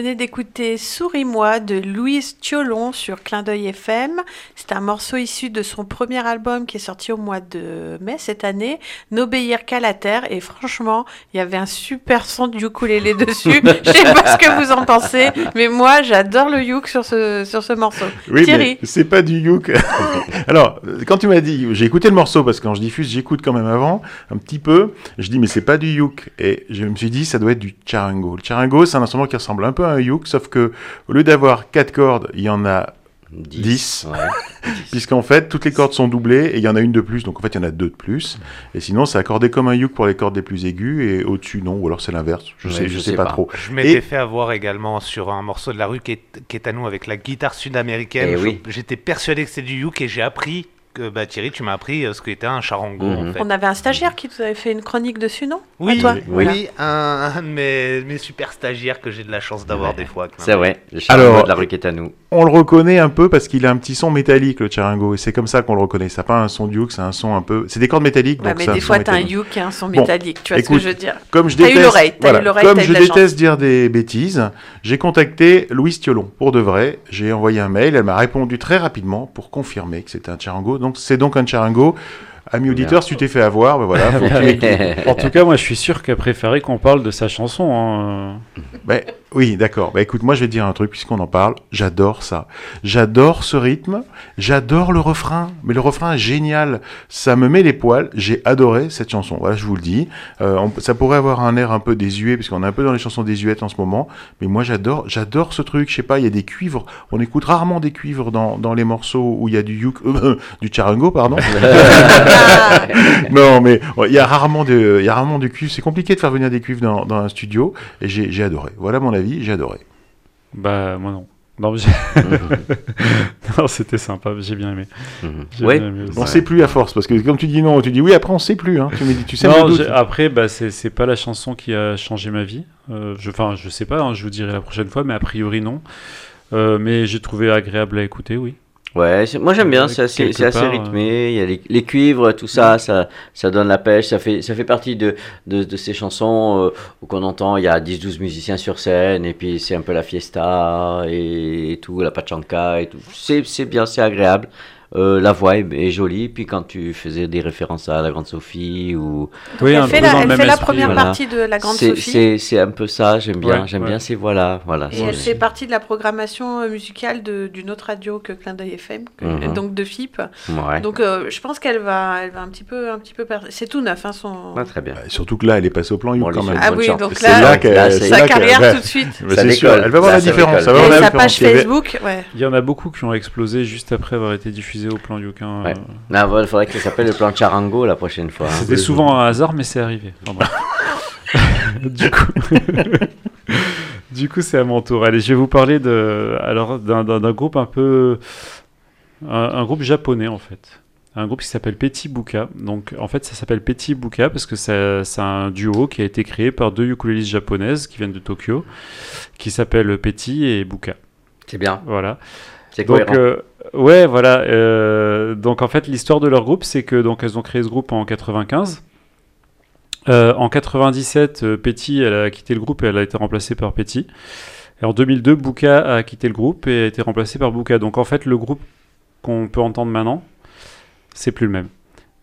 Venez d'écouter Souris-moi de Louise Thiolon sur Clin d'œil FM. C'est un morceau issu de son premier album qui est sorti au mois de mai cette année, N'obéir qu'à la terre. Et franchement, il y avait un super son de ukulélé <laughs> dessus. Je sais pas ce que vous en pensez, mais moi j'adore le uk sur ce, sur ce morceau. Oui, Thierry, c'est pas du yuk. <laughs> Alors, quand tu m'as dit, j'ai écouté le morceau parce que quand je diffuse, j'écoute quand même avant, un petit peu. Je dis, mais c'est pas du yuk. Et je me suis dit, ça doit être du charango. Le charango, c'est un instrument qui ressemble un peu à un yuk, sauf que au lieu d'avoir quatre cordes, il y en a 10. ouais. <laughs> Puisqu'en fait, toutes les cordes sont doublées et il y en a une de plus, donc en fait, il y en a deux de plus. Et sinon, c'est accordé comme un yuk pour les cordes les plus aiguës et au-dessus, non, ou alors c'est l'inverse. Je Ouais, sais, je je sais sais pas, pas. trop. Je m'étais Et- fait avoir également sur un morceau de la rue qui est, qui est à nous avec la guitare sud-américaine. Eh oui. J'étais persuadé que c'était du yuk et j'ai appris que bah, Thierry, tu m'as appris euh, ce qu'était un charango Mhm. en fait. on avait un stagiaire qui nous avait fait une chronique dessus, non? Oui, toi oui, Voilà. un, un de mes, mes super stagiaires que j'ai de la chance d'avoir Ouais. des fois. C'est vrai, le charango Alors, de la rue qui est à nous. On le reconnaît un peu parce qu'il a un petit son métallique, le charango. Et c'est comme ça qu'on le reconnaît. C'est pas un son du yuk, c'est un son un peu. C'est des cordes métalliques. Ouais, donc mais des fois, t'as un métallique. uk et un son Bon, métallique. Tu vois ce écoute, que je veux dire Comme je T'as eu déteste, l'oreille, t'as eu voilà, l'oreille, comme je déteste dire des bêtises, j'ai contacté Louise Thiolon pour de vrai. J'ai envoyé un mail, elle m'a répondu très rapidement pour confirmer que c'était un charango. Donc c'est donc un charango. Ami auditeur, si tu t'es fait avoir, ben voilà. <laughs> faut que tu m'écoutes. En tout cas, moi, je suis sûr qu'elle préférait qu'on parle de sa chanson. hein. Ben, oui, d'accord. Ben, écoute, moi je vais te dire un truc puisqu'on en parle. J'adore ça. J'adore ce rythme. J'adore le refrain. Mais le refrain est génial. Ça me met les poils. J'ai adoré cette chanson. Voilà, je vous le dis. Euh, on- ça pourrait avoir un air un peu désuet puisqu'on est un peu dans les chansons désuètes en ce moment. Mais moi j'adore, j'adore ce truc. Je sais pas, il y a des cuivres. On écoute rarement des cuivres dans, dans les morceaux où il y a du yuk, euh, <laughs> du charango, pardon. <laughs> non, mais il y a rarement de, il y a rarement de cuivres. C'est compliqué de faire venir des cuivres dans, dans un studio. Et j'ai j'ai adoré. Voilà mon avis. J'ai adoré. Bah, moi non. <laughs> Non, c'était sympa, j'ai bien aimé. Mhm. J'ai Ouais. bien aimé aussi. On sait plus à force parce que comme tu dis non, tu dis oui. Après on sait plus. Hein. Tu me dis, tu sais Non, après, bah, c'est c'est pas la chanson qui a changé ma vie. Euh, je, enfin, je sais pas, hein, je vous dirai la prochaine fois, mais a priori non. Euh, mais j'ai trouvé agréable à écouter, oui. Ouais, moi j'aime bien, c'est assez, assez rythmé, il y a les, les cuivres, tout ça, ça, ça donne la pêche, ça fait, ça fait partie de, de, de ces chansons euh, où qu'on entend, il y a 10-12 musiciens sur scène, et puis c'est un peu la fiesta, et, tout, la pachanka, et tout. C'est c'est bien, c'est agréable. Euh, la voix est, est jolie, puis quand tu faisais des références à la Grande Sophie, ou... Oui, un elle fait peu la, dans le elle même fait la esprit, première voilà. partie de la Grande Sophie. C'est un peu ça, j'aime bien, Ouais, j'aime ouais. bien ces voix-là, voilà. Et c'est- elle fait partie de la programmation euh, musicale d'une autre radio que Clin d'œil FM, que- Mhm. donc de FIP. Ouais, Donc euh, je pense qu'elle va, elle va un petit peu, un petit peu. per- C'est tout neuf, hein, son. Ouais, très bien. Bah, surtout que là, elle est passée au plan Bon, quand même. Ah oui, donc C'est là, sa carrière tout de suite. C'est sûr, décolle. elle va voir la différence. Ça va voir la sa différence. page Il y avait- Facebook. Il y en a beaucoup qui ont explosé juste après avoir été au plan Yuk. hein. Ouais. Non, voilà, il faudrait que ça s'appelle le plan Charango la prochaine fois. hein. C'était souvent un hasard, mais c'est arrivé. Enfin, bref. <laughs> du coup, <laughs> du coup, c'est à mon tour. Allez, je vais vous parler de, alors, d'un, d'un- d'un groupe un peu, un, un groupe japonais en fait. Un groupe qui s'appelle Petit Buka. Donc, en fait, ça s'appelle Petit Buka parce que c'est un duo qui a été créé par deux ukulélistes japonaises qui viennent de Tokyo, qui s'appellent Petit et Buka. C'est bien, Voilà. c'est Donc, cohérent. euh, ouais, voilà. euh, donc, en fait, l'histoire de leur groupe, c'est que donc elles ont créé ce groupe en 95. Euh, en 97, euh, Petty, elle a quitté le groupe et elle a été remplacée par Petty. Et en 2002, Buka a quitté le groupe et a été remplacé par Buka. Donc, en fait, le groupe qu'on peut entendre maintenant, c'est plus le même.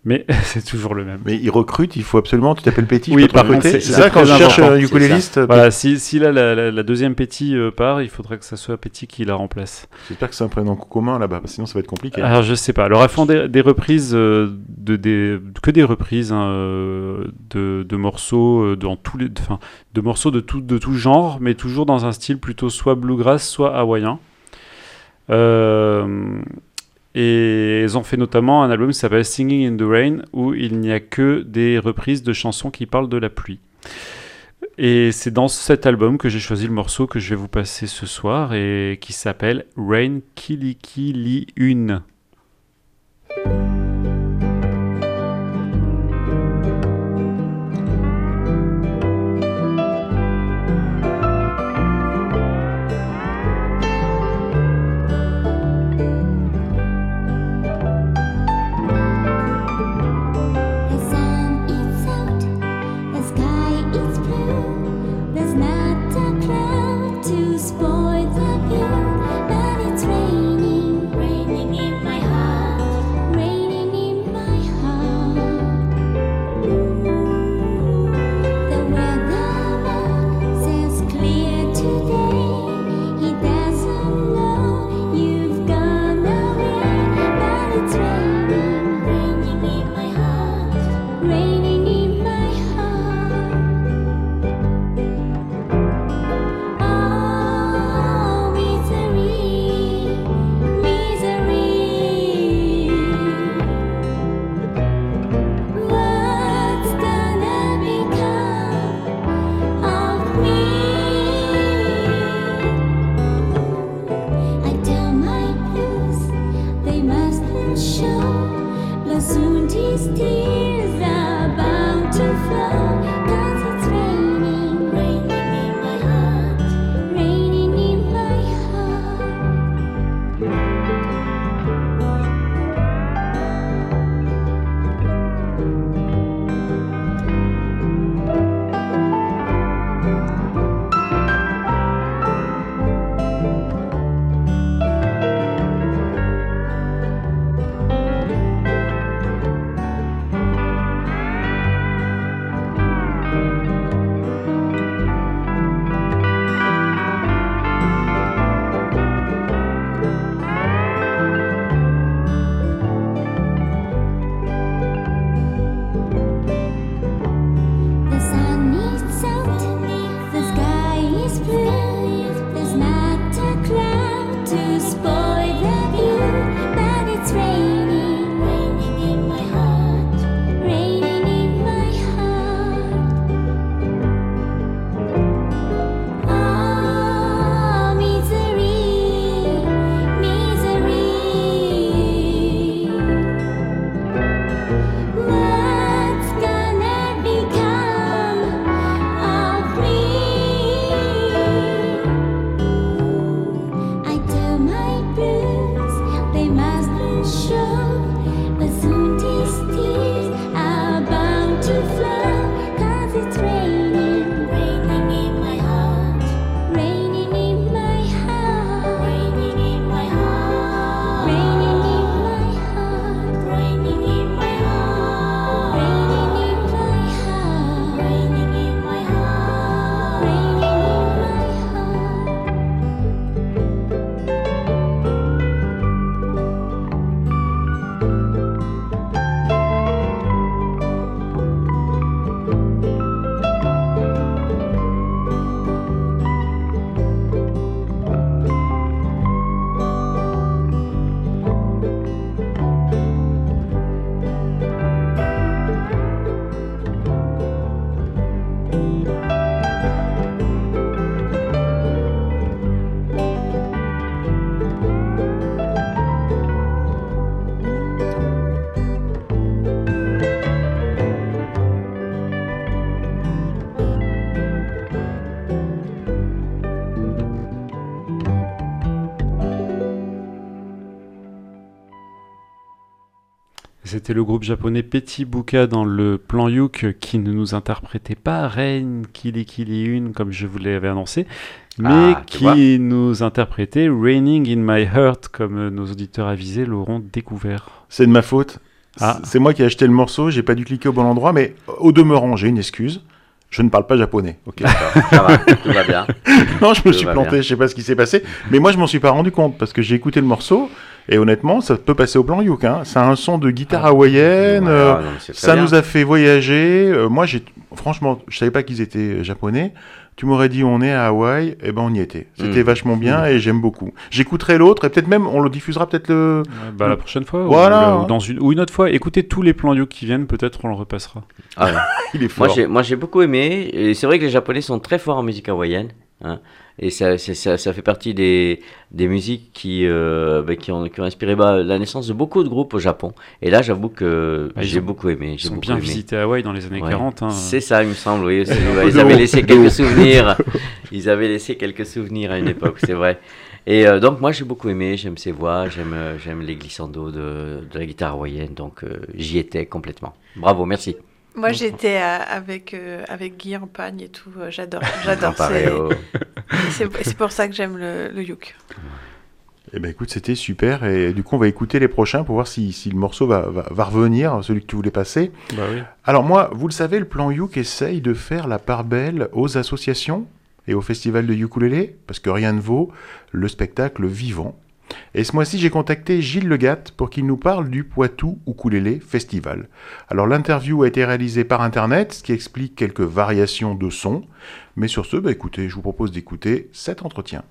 Mais <laughs> c'est toujours le même. Mais ils recrutent, il faut absolument, tu t'appelles Petit, Oui, par c'est- ça, quand je cherche un ukuléliste, Voilà, si, si là, la, la- la deuxième Petty euh, part, il faudrait que ça soit Petty qui la remplace. j'espère que c'est un prénom commun là-bas, sinon ça va être compliqué. Alors je sais pas. Alors elles font des, des reprises euh, de des que des reprises hein, euh, de, de morceaux euh, dans tous les enfin de morceaux de tout de tout genre, mais toujours dans un style plutôt soit bluegrass, soit hawaïen. Euh, et ils ont fait notamment un album qui s'appelle Singing in the Rain, où il n'y a que des reprises de chansons qui parlent de la pluie. Et c'est dans cet album que j'ai choisi le morceau que je vais vous passer ce soir et qui s'appelle Rain Kilikili 1. C'était le groupe japonais Petit Buka dans le plan Yuk qui ne nous interprétait pas Rain Kili Kili Une comme je vous l'avais annoncé, mais Ah, qui nous interprétait Raining in My Heart comme nos auditeurs avisés l'auront découvert. C'est de ma faute. Ah. C'est moi qui ai acheté le morceau, j'ai pas dû cliquer au bon endroit, mais au demeurant, j'ai une excuse. Je ne parle pas japonais. Ok. Ça va, tout va bien. <laughs> non, je me Tout suis planté, bien. je sais pas ce qui s'est passé. Mais moi, je m'en suis pas rendu compte parce que j'ai écouté le morceau et honnêtement, ça peut passer au plan Youk. Hein. Ça a un son de guitare hawaïenne. Voilà, euh, non, ça bien. nous a fait voyager. Euh, moi, j'ai franchement, je savais pas qu'ils étaient japonais. Tu m'aurais dit on est à Hawaï, et ben on y était. C'était Mm. vachement bien et j'aime beaucoup. J'écouterai l'autre et peut-être même on le diffusera peut-être le. Ouais, bah, la prochaine fois, ou- Voilà. ou, dans une, ou une autre fois, écoutez tous les plans Yuk qui viennent, peut-être on le repassera. Ah ouais. <laughs> Il est fort. Moi, j'ai, moi, j'ai beaucoup aimé. C'est vrai que les Japonais sont très forts en musique hawaïenne. hein. Et ça, ça, ça fait partie des, des musiques qui, euh, bah, qui, ont, qui ont inspiré bah, la naissance de beaucoup de groupes au Japon. Et là, j'avoue que ils j'ai Ils beaucoup aimé. J'ai ont beaucoup bien aimé. visité Hawaï dans les années Ouais. 40. hein. C'est ça, il me semble, oui. Ils avaient laissé <laughs> quelques souvenirs. Ils avaient laissé quelques souvenirs à une époque, c'est vrai. Et euh, donc, moi, j'ai beaucoup aimé. J'aime ses voix, j'aime, euh, j'aime les glissandos de, de la guitare hawaïenne. Donc, euh, j'y étais complètement. Bravo, merci. Moi, j'étais euh, avec, euh, avec Guy en pagne et tout. euh, J'adore. <laughs> J'adore. <laughs> C'est- pour ça que j'aime le, le Youk. Eh ben écoute, c'était super et du coup on va écouter les prochains pour voir si, si le morceau va, va, va revenir, celui que tu voulais passer. Bah oui. Alors moi, vous le savez, le plan Youk essaye de faire la part belle aux associations et au festival de ukulélé, parce que rien ne vaut le spectacle vivant. Et ce mois-ci, j'ai contacté Gilles Legat pour qu'il nous parle du Poitou Ukulélé Festival. Alors l'interview a été réalisée par Internet, ce qui explique quelques variations de son. Mais sur ce, bah écoutez, je vous propose d'écouter cet entretien.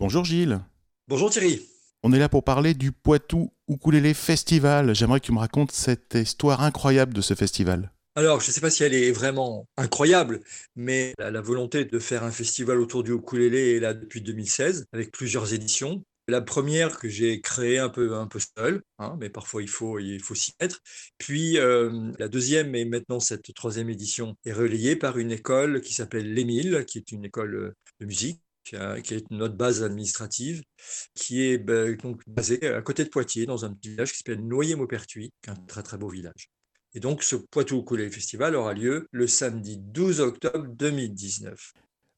Bonjour Gilles. Bonjour Thierry. On est là pour parler du Poitou Ukulélé Festival. J'aimerais que tu me racontes cette histoire incroyable de ce festival. Alors, je ne sais pas si elle est vraiment incroyable, mais la, la volonté de faire un festival autour du ukulélé est là depuis 2016, avec plusieurs éditions. La première que j'ai créée un peu, un peu seul, hein, mais parfois il faut, il faut s'y mettre. Puis euh, la deuxième et maintenant cette troisième édition est relayée par une école qui s'appelle l'Émile, qui est une école euh, de musique, qui a- qui est notre base administrative, qui est ben, donc basée à côté de Poitiers, dans un petit village qui s'appelle Noyer-Maupertuis, qui est un très très beau village. Et donc, ce Poitou Ukulélé Festival aura lieu le samedi 12 octobre 2019.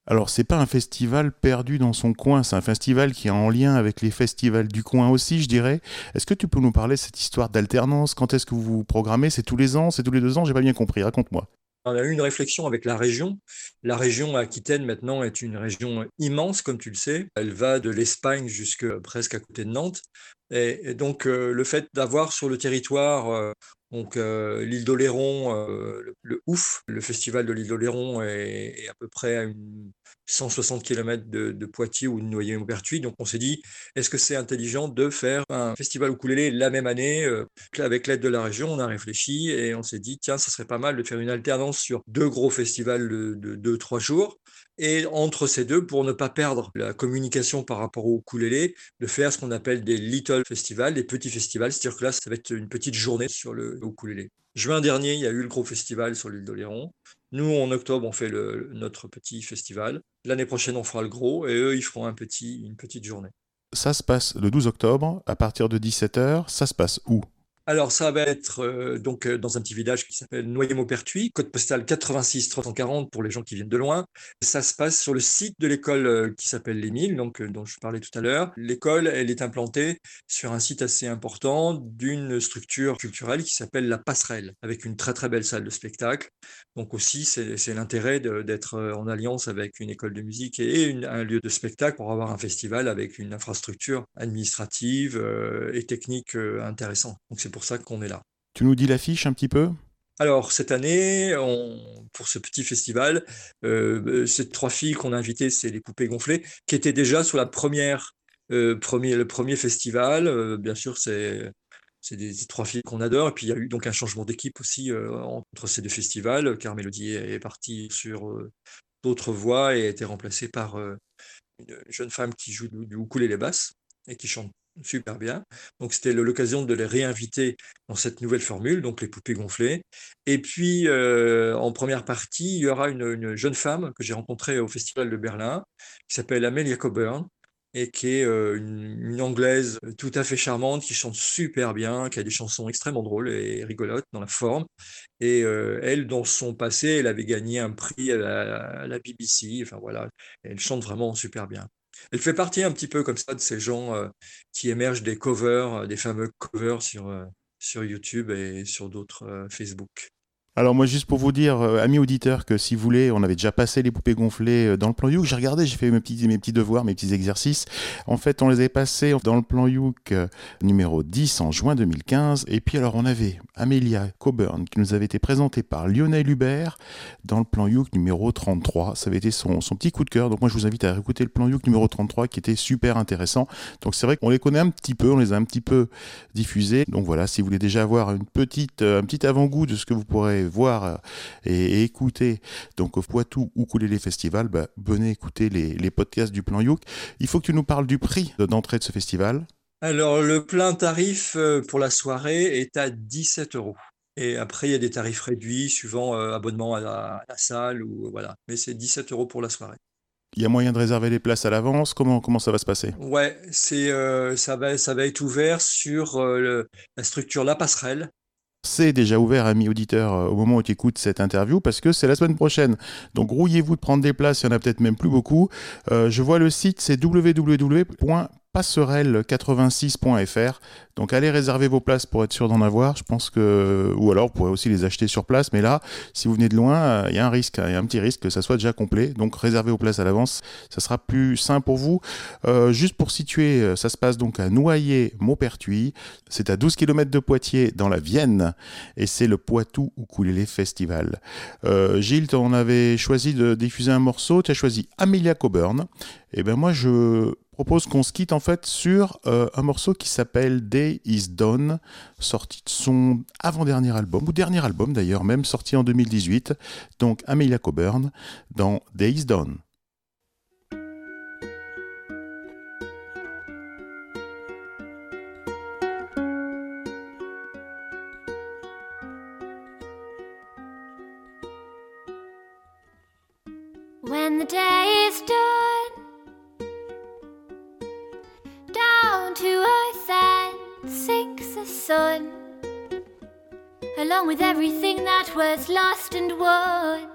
Alors, c'est pas un festival perdu dans son coin, c'est un festival qui est en lien avec les festivals du coin aussi, je dirais. Est-ce que tu peux nous parler de cette histoire d'alternance? Quand est-ce que vous programmez? C'est tous les ans? C'est tous les deux ans? J'ai pas bien compris, raconte-moi. On a eu une réflexion avec la région. La région Aquitaine maintenant est une région immense, comme tu le sais. Elle va de l'Espagne jusque presque à côté de Nantes. Et, et donc euh, le fait d'avoir sur le territoire euh, donc euh, l'île d'Oléron, euh, le, OUF, le festival de l'île d'Oléron est, est à peu près à une 160 km de, de Poitiers ou de Noyer-Maupertuis. Donc on s'est dit, est-ce que c'est intelligent de faire un festival ukulélé la même année euh, Avec l'aide de la région, on a réfléchi et on s'est dit, tiens, ça serait pas mal de faire une alternance sur deux gros festivals de, de deux, trois jours. Et entre ces deux, pour ne pas perdre la communication par rapport au ukulélé, de faire ce qu'on appelle des little festivals, des petits festivals. C'est-à-dire que là, ça va être une petite journée sur le ukulélé. Juin dernier, il y a eu le gros festival sur l'île d'Oléron. Nous, en octobre, on fait le, notre petit festival. L'année prochaine, on fera le gros et eux, ils feront un petit, une petite journée. Ça se passe le 12 octobre, à partir de 17h. Ça se passe où? Alors, ça va être euh, donc euh, dans un petit village qui s'appelle Noyer-Maupertuis, code postal 86 340 pour les gens qui viennent de loin. Ça se passe sur le site de l'école euh, qui s'appelle l'Émile, donc dont je parlais tout à l'heure. L'école, elle est implantée sur un site assez important d'une structure culturelle qui s'appelle la Passerelle, avec une très très belle salle de spectacle. Donc aussi, c'est l'intérêt d'être en alliance avec une école de musique et un lieu de spectacle pour avoir un festival avec une infrastructure administrative et technique intéressante. Pour ça qu'on est là. Tu nous dis l'affiche un petit peu? Alors, cette année, on- pour ce petit festival, euh, ces trois filles qu'on a invitées, c'est les Poupées Gonflées, qui étaient déjà sur la première, euh, premier, le premier festival. Euh, bien sûr, c'est c'est des, des trois filles qu'on adore. Et puis, il y a eu donc un changement d'équipe aussi euh, entre ces deux festivals, car Mélodie est, partie sur euh, d'autres voies et a été remplacée par euh, une jeune femme qui joue du, du ukulélé basse et qui chante super bien. Donc, c'était l'occasion de les réinviter dans cette nouvelle formule, donc les poupées gonflées. Et puis, euh, en première partie, il y aura une, une jeune femme que j'ai rencontrée au Festival de Berlin, qui s'appelle Amelia Coburn, et qui est euh, une, une anglaise tout à fait charmante, qui chante super bien, qui a des chansons extrêmement drôles et rigolotes dans la forme. Et euh, elle, dans son passé, elle avait gagné un prix à la, à la BBC. Enfin voilà, elle chante vraiment super bien. Elle fait partie un petit peu comme ça de ces gens euh, qui émergent des covers, euh, des fameux covers sur, euh, sur YouTube et sur d'autres Facebook. Alors moi juste pour vous dire, euh, amis auditeurs, que si vous voulez, on avait déjà passé les poupées gonflées euh, dans le plan Youk. J'ai regardé, j'ai fait mes petits, devoirs, mes petits exercices. En fait, on les avait passés dans le plan Youk euh, numéro 10 en juin 2015. Et puis alors on avait Amelia Coburn qui nous avait été présentée par Lionel Hubert dans le plan Youk numéro 33. Ça avait été son, son petit coup de cœur. Donc moi je vous invite à écouter le plan Youk numéro 33 qui était super intéressant. Donc c'est vrai qu'on les connaît un petit peu, on les a un petit peu diffusés. Donc voilà, si vous voulez déjà avoir une petite, un petit avant-goût de ce que vous pourrez voir euh, et, et écouter donc au Poitou Ukulele Festival, bah, venez écouter les, les podcasts du plan Youk. Il faut que tu nous parles du prix de- d'entrée de ce festival. Alors, le plein tarif euh, pour la soirée est à 17 euros. Et après, il y a des tarifs réduits suivant euh, abonnement à la, à la salle ou voilà. Mais c'est 17 euros pour la soirée. Il y a moyen de réserver les places à l'avance? Comment, comment ça va se passer? Ouais, c'est euh, ça va ça va être ouvert sur euh, le- la structure La Passerelle. C'est déjà ouvert, amis auditeurs, euh, au moment où tu écoutes cette interview, parce que c'est la semaine prochaine. Donc grouillez-vous de prendre des places, il y en a peut-être même plus beaucoup. Euh, je vois le site, c'est www.passerelle86.fr. Donc allez réserver vos places pour être sûr d'en avoir. Je pense que, ou alors vous pourrez aussi les acheter sur place. Mais là, si vous venez de loin, euh, il y a un risque, hein, il y a un petit risque que ça soit déjà complet. Donc réservez vos places à l'avance, ça sera plus simple pour vous. Euh, juste pour situer, euh, ça se passe donc à Noyer-Maupertuis. C'est à 12 km de Poitiers, dans la Vienne, et c'est le Poitou Ukulele Festival. Gilles, on avait choisi de diffuser un morceau, tu as choisi Amelia Coburn. Et ben moi, je propose qu'on se quitte en fait sur un morceau qui s'appelle Is Done, sorti de son avant-dernier album, ou dernier album d'ailleurs, même sorti en 2018. Donc Amelia Coburn dans Day is Done. When the day is done, down to earth sinks the sun, along with everything that was lost and won.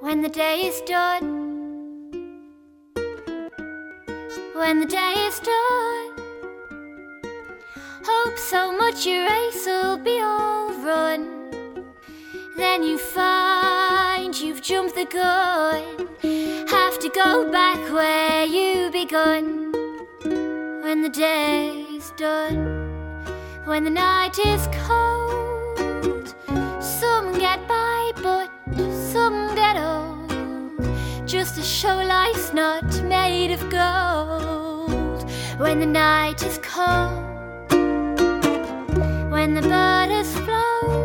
When the day is done, when the day is done, hope so much your race will be all run. Then you find you've jumped the gun. Have to go back where you begun. When the day's when the night is cold, some get by, but some get old. Just to show life's not made of gold. When the night is cold, when the bird has flown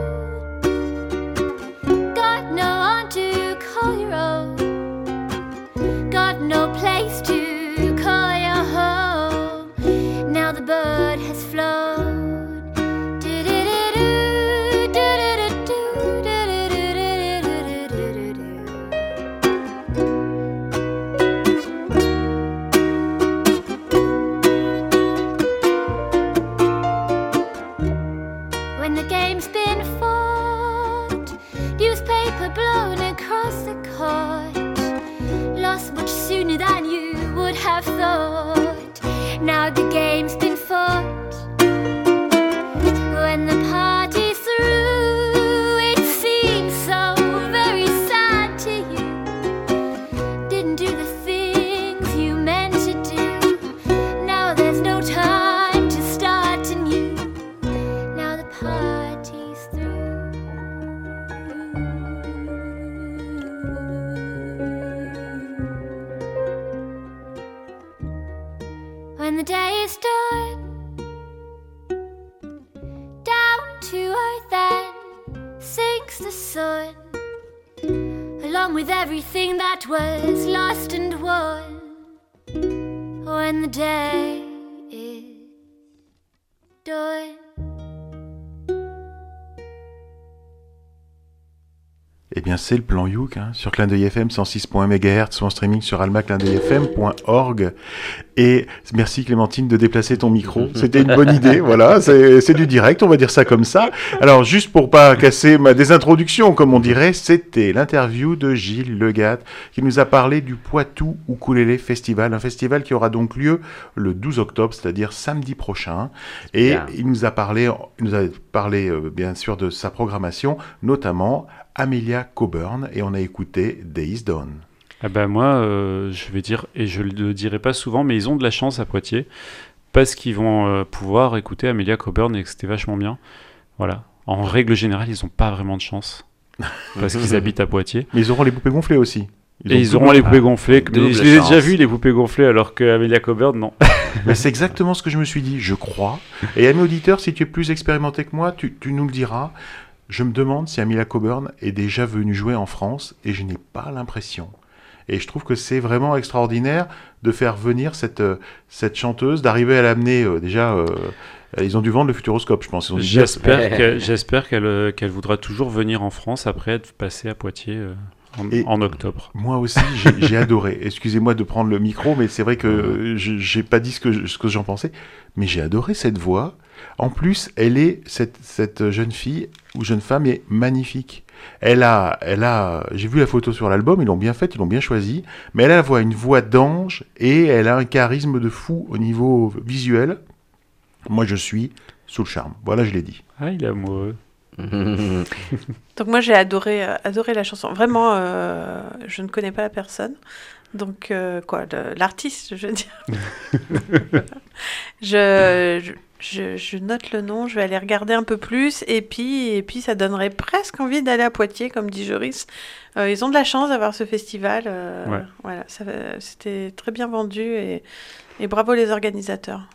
c'est le plan Youk hein, sur Clin d'œil FM 106.1 MHz ou en streaming sur almaclindeuilfm.org. Et merci Clémentine de déplacer ton micro. <laughs> C'était une bonne idée. Voilà, c'est du direct, on va dire ça comme ça. Alors, juste pour pas casser ma désintroduction, comme on dirait, c'était l'interview de Gilles Legat qui nous a parlé du Poitou Ukulele Festival, un festival qui aura donc lieu le 12 octobre, c'est-à-dire samedi prochain. Et Bien. il nous a parlé, il nous a parlé euh, bien sûr de sa programmation, notamment Amelia Coburn, et on a écouté Days Dawn. Ah bah moi, euh, je vais dire, et je le dirai pas souvent, mais ils ont de la chance à Poitiers, parce qu'ils vont euh, pouvoir écouter Amelia Coburn et que c'était vachement bien. Voilà. En règle générale, ils ont pas vraiment de chance, parce qu'ils <laughs> habitent à Poitiers. Mais ils auront les poupées gonflées aussi. Et ils auront les poupées gonflées. je les ai déjà vus, les poupées gonflées, alors que Amelia Coburn, non. <laughs> Mais c'est exactement ce que je me suis dit, je crois. Et ami auditeur, si tu es plus expérimenté que moi, tu, tu nous le diras. Je me demande si Amelia Coburn est déjà venue jouer en France et je n'ai pas l'impression. Et je trouve que c'est vraiment extraordinaire de faire venir cette, euh, cette chanteuse, d'arriver à l'amener euh, déjà. euh, ils ont dû vendre le Futuroscope, je pense. J'espère <laughs> qu'elle voudra toujours venir en France après être passée à Poitiers euh, en, en octobre. Moi aussi, j'ai adoré. <laughs> Excusez-moi de prendre le micro, mais c'est vrai que je j'ai pas dit ce que, je- ce que j'en pensais. Mais j'ai adoré cette voix. En plus, elle est cette, cette jeune fille ou jeune femme est magnifique. Elle a, elle a. J'ai vu la photo sur l'album. Ils l'ont bien faite, ils l'ont bien choisie. Mais elle a voix, une voix d'ange et elle a un charisme de fou au niveau visuel. Moi, je suis sous le charme. Voilà, je l'ai dit. Ah, il est amoureux. <laughs> Donc moi j'ai adoré, euh, adoré la chanson. Vraiment, euh, je ne connais pas la personne. Donc euh, quoi, l'artiste, je veux dire. <laughs> je, je, je- je note le nom, je vais aller regarder un peu plus et puis, et puis ça donnerait presque envie d'aller à Poitiers, comme dit Joris. Euh, ils ont de la chance d'avoir ce festival. euh, Ouais. Voilà, c'était très bien vendu et, et bravo les organisateurs.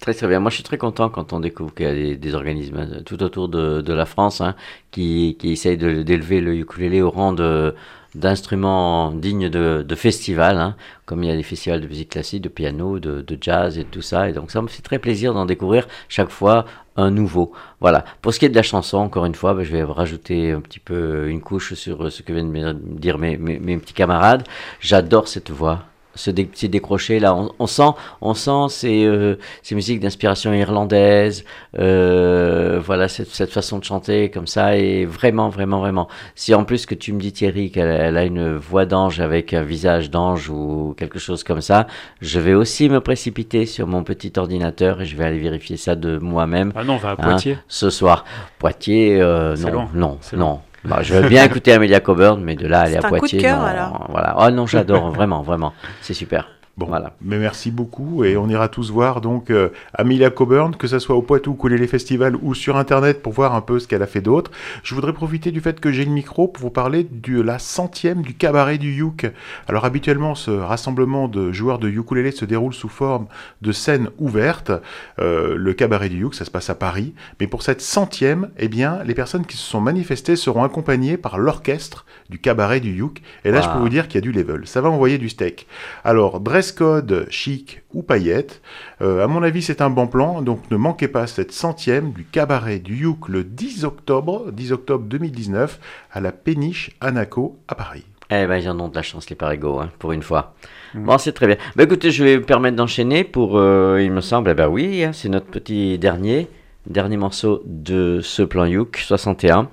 Très très bien. Moi, je suis très content quand on découvre qu'il y a des, organismes euh, tout autour de, la France hein, qui, qui essayent d'élever le ukulélé au rang de d'instruments dignes de, de festivals, hein, comme il y a des festivals de musique classique, de piano, de, jazz et tout ça. Et donc ça me fait très plaisir d'en découvrir chaque fois un nouveau. Voilà. Pour ce qui est de la chanson, encore une fois, ben, je vais rajouter un petit peu une couche sur ce que viennent de dire mes, mes petits camarades. J'adore cette voix. Ce dé- petit décroché là, on, on sent, on sent ces, euh, ces musiques d'inspiration irlandaise, euh, voilà cette, cette façon de chanter comme ça et vraiment, vraiment, vraiment. Si en plus que tu me dis Thierry qu'elle elle a une voix d'ange avec un visage d'ange ou quelque chose comme ça, je vais aussi me précipiter sur mon petit ordinateur et je vais aller vérifier ça de moi-même Ah non, on va à Hein, Poitiers. ce soir. Poitiers, euh, non, loin. non, C'est non. Bah, je veux bien <laughs> écouter Amelia Coburn, mais de là aller à un coup de Poitiers, cœur, non. alors. Voilà. Oh non, j'adore vraiment, vraiment. C'est super. Bon, Voilà. mais merci beaucoup et on ira tous voir donc euh, Amelia Coburn, que ce soit au Poitou Ukulele Festival ou sur internet pour voir un peu ce qu'elle a fait d'autre. Je voudrais profiter du fait que j'ai le micro pour vous parler de la centième du cabaret du Youk. Alors habituellement, ce rassemblement de joueurs de ukulélé se déroule sous forme de scène ouverte. Euh, le cabaret du Youk, ça se passe à Paris. Mais pour cette centième, eh bien, les personnes qui se sont manifestées seront accompagnées par l'orchestre du cabaret du Youk. Et là, je peux vous dire qu'il y a du level. Ça va envoyer du steak. Alors, dress code chic ou paillettes. Euh, à mon avis, c'est un bon plan. Donc, ne manquez pas cette centième du cabaret du Youk le 10 octobre, 10 octobre 2019, à la Péniche Anaco à Paris. Eh ben, ils en ont de la chance, les parigots, hein, pour une fois. Mm. Bon, c'est très bien. Bah, écoutez, je vais me permettre d'enchaîner pour, euh, il me semble, eh ben oui, hein, c'est notre petit dernier, dernier morceau de ce plan Youk 61.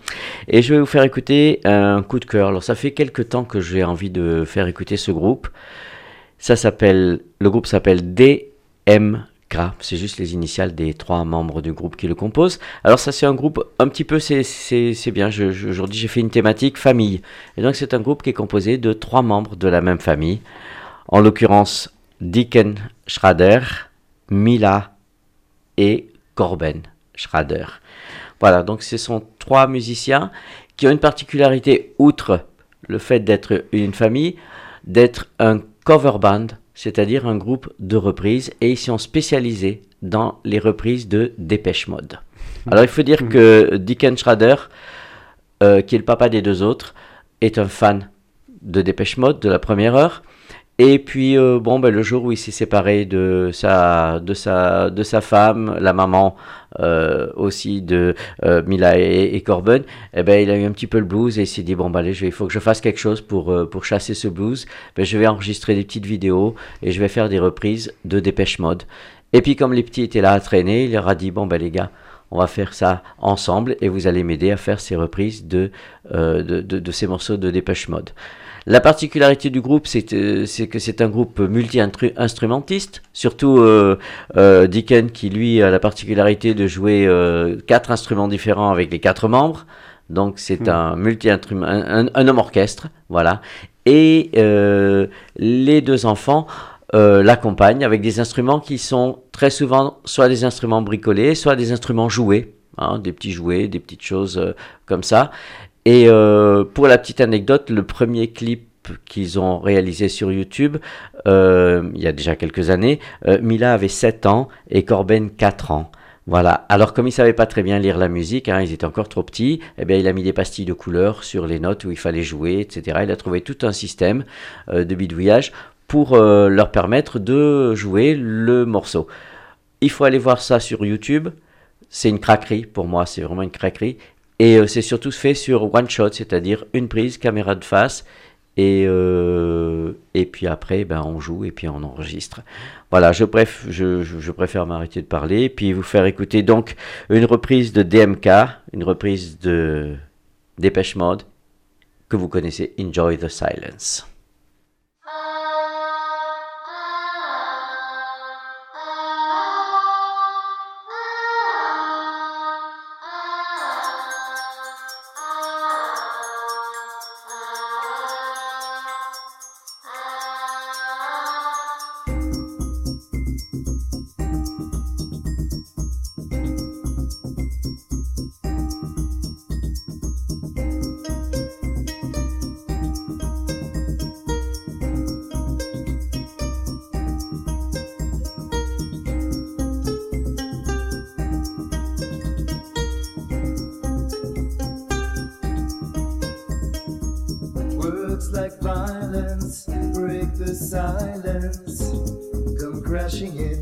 Et je vais vous faire écouter un coup de cœur. Alors, ça fait quelques temps que j'ai envie de faire écouter ce groupe. Ça s'appelle, le groupe s'appelle DMK. C'est juste les initiales des trois membres du groupe qui le composent. Alors ça c'est un groupe un petit peu, c'est, bien, aujourd'hui j'ai fait une thématique famille. Et donc c'est un groupe qui est composé de trois membres de la même famille. En l'occurrence Dicken Schrader, Mila et Corben Schrader. Voilà, donc ce sont trois musiciens qui ont une particularité, outre le fait d'être une famille, d'être un cover band, c'est-à-dire un groupe de reprises, et ils sont spécialisés dans les reprises de Dépêche Mode. Alors il faut dire que Dicken Schrader, euh, qui est le papa des deux autres, est un fan de Dépêche Mode de la première heure, Et puis, euh, bon, ben, le jour où il s'est séparé de sa, de sa, de sa femme, la maman euh, aussi de euh, Mila et, et Corbin, eh ben, il a eu un petit peu le blues et il s'est dit, bon, ben, allez, il faut que je fasse quelque chose pour, euh, pour chasser ce blues. Ben, je vais enregistrer des petites vidéos et je vais faire des reprises de Dépêche Mode. Et puis, comme les petits étaient là à traîner, il leur a dit, bon, ben, les gars, on va faire ça ensemble et vous allez m'aider à faire ces reprises de, euh, de, de- de ces morceaux de Dépêche Mode. La particularité du groupe, c'est euh, que c'est un groupe multi-instrumentiste, surtout euh, euh, Deacon qui lui a la particularité de jouer euh, quatre instruments différents avec les quatre membres. Donc c'est Hmm. un multi un, un, un homme orchestre, voilà. Et les deux enfants l'accompagnent avec des instruments qui sont très souvent soit des instruments bricolés, soit des instruments joués, hein, des petits jouets, des petites choses euh, comme ça. Et euh, pour la petite anecdote, le premier clip qu'ils ont réalisé sur YouTube, euh, il y a déjà quelques années, euh, Mila avait 7 ans et Corben 4 ans. Voilà. Alors comme il savait pas très bien lire la musique, hein, ils étaient encore trop petits, eh bien il a mis des pastilles de couleur sur les notes où il fallait jouer, etc. Il a trouvé tout un système de bidouillage pour leur permettre de jouer le morceau. Il faut aller voir ça sur YouTube. C'est une craquerie pour moi, c'est vraiment une craquerie. Et euh, c'est surtout fait sur one shot, c'est-à-dire une prise, caméra de face, et, euh, et puis après, ben, on joue et puis on enregistre. Voilà, je, je préfère m'arrêter de parler, et puis vous faire écouter donc une reprise de DMK, une reprise de Dépêche Mode, que vous connaissez, Enjoy the Silence. Silence. Come crashing in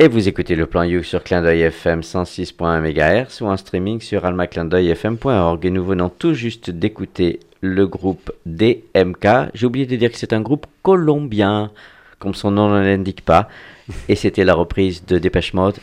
Et vous écoutez le plan You sur Clin d'œil FM 106.1 MHz ou en streaming sur almaclindeuilfm.org. Et nous venons tout juste d'écouter le groupe DMK. J'ai oublié de dire que c'est un groupe colombien, comme son nom ne l'indique pas. Et c'était la reprise de Dépêche Mode,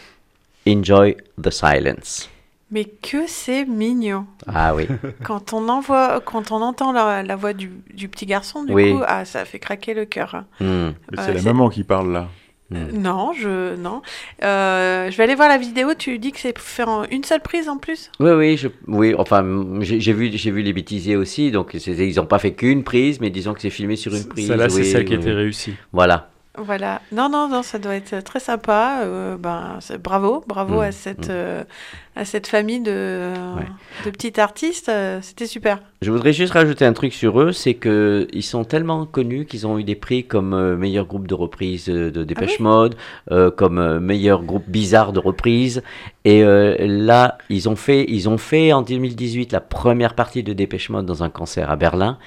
Enjoy the Silence. Mais que c'est mignon. Ah oui. <laughs> Quand on, envoie, quand on entend la, la voix du, du petit garçon, du Oui. coup, ah, ça fait craquer le cœur. Hmm. Mais Euh, c'est la c'est- maman qui parle là. Non, je non. Euh, je vais aller voir la vidéo. Tu dis que c'est fait en une seule prise en plus? Oui, oui, je, oui, enfin, j'ai vu, j'ai vu les bêtisiers aussi, donc ils n'ont pas fait qu'une prise, mais disons que c'est filmé sur une prise. Celle-là, c'est oui, celle qui oui, était réussie. Voilà. Voilà. Non, non, non, ça doit être très sympa. Euh, ben, bravo, bravo Mm, à cette mm. euh, à cette famille de Ouais. de petits artistes. euh, C'était super. Je voudrais juste rajouter un truc sur eux, c'est que ils sont tellement connus qu'ils ont eu des prix comme euh, meilleur groupe de reprise euh, de Dépêche Ah oui Mode, euh, comme euh, meilleur groupe bizarre de reprise. Et euh, là, ils ont fait, ils ont fait en 2018 la première partie de Dépêche Mode dans un concert à Berlin.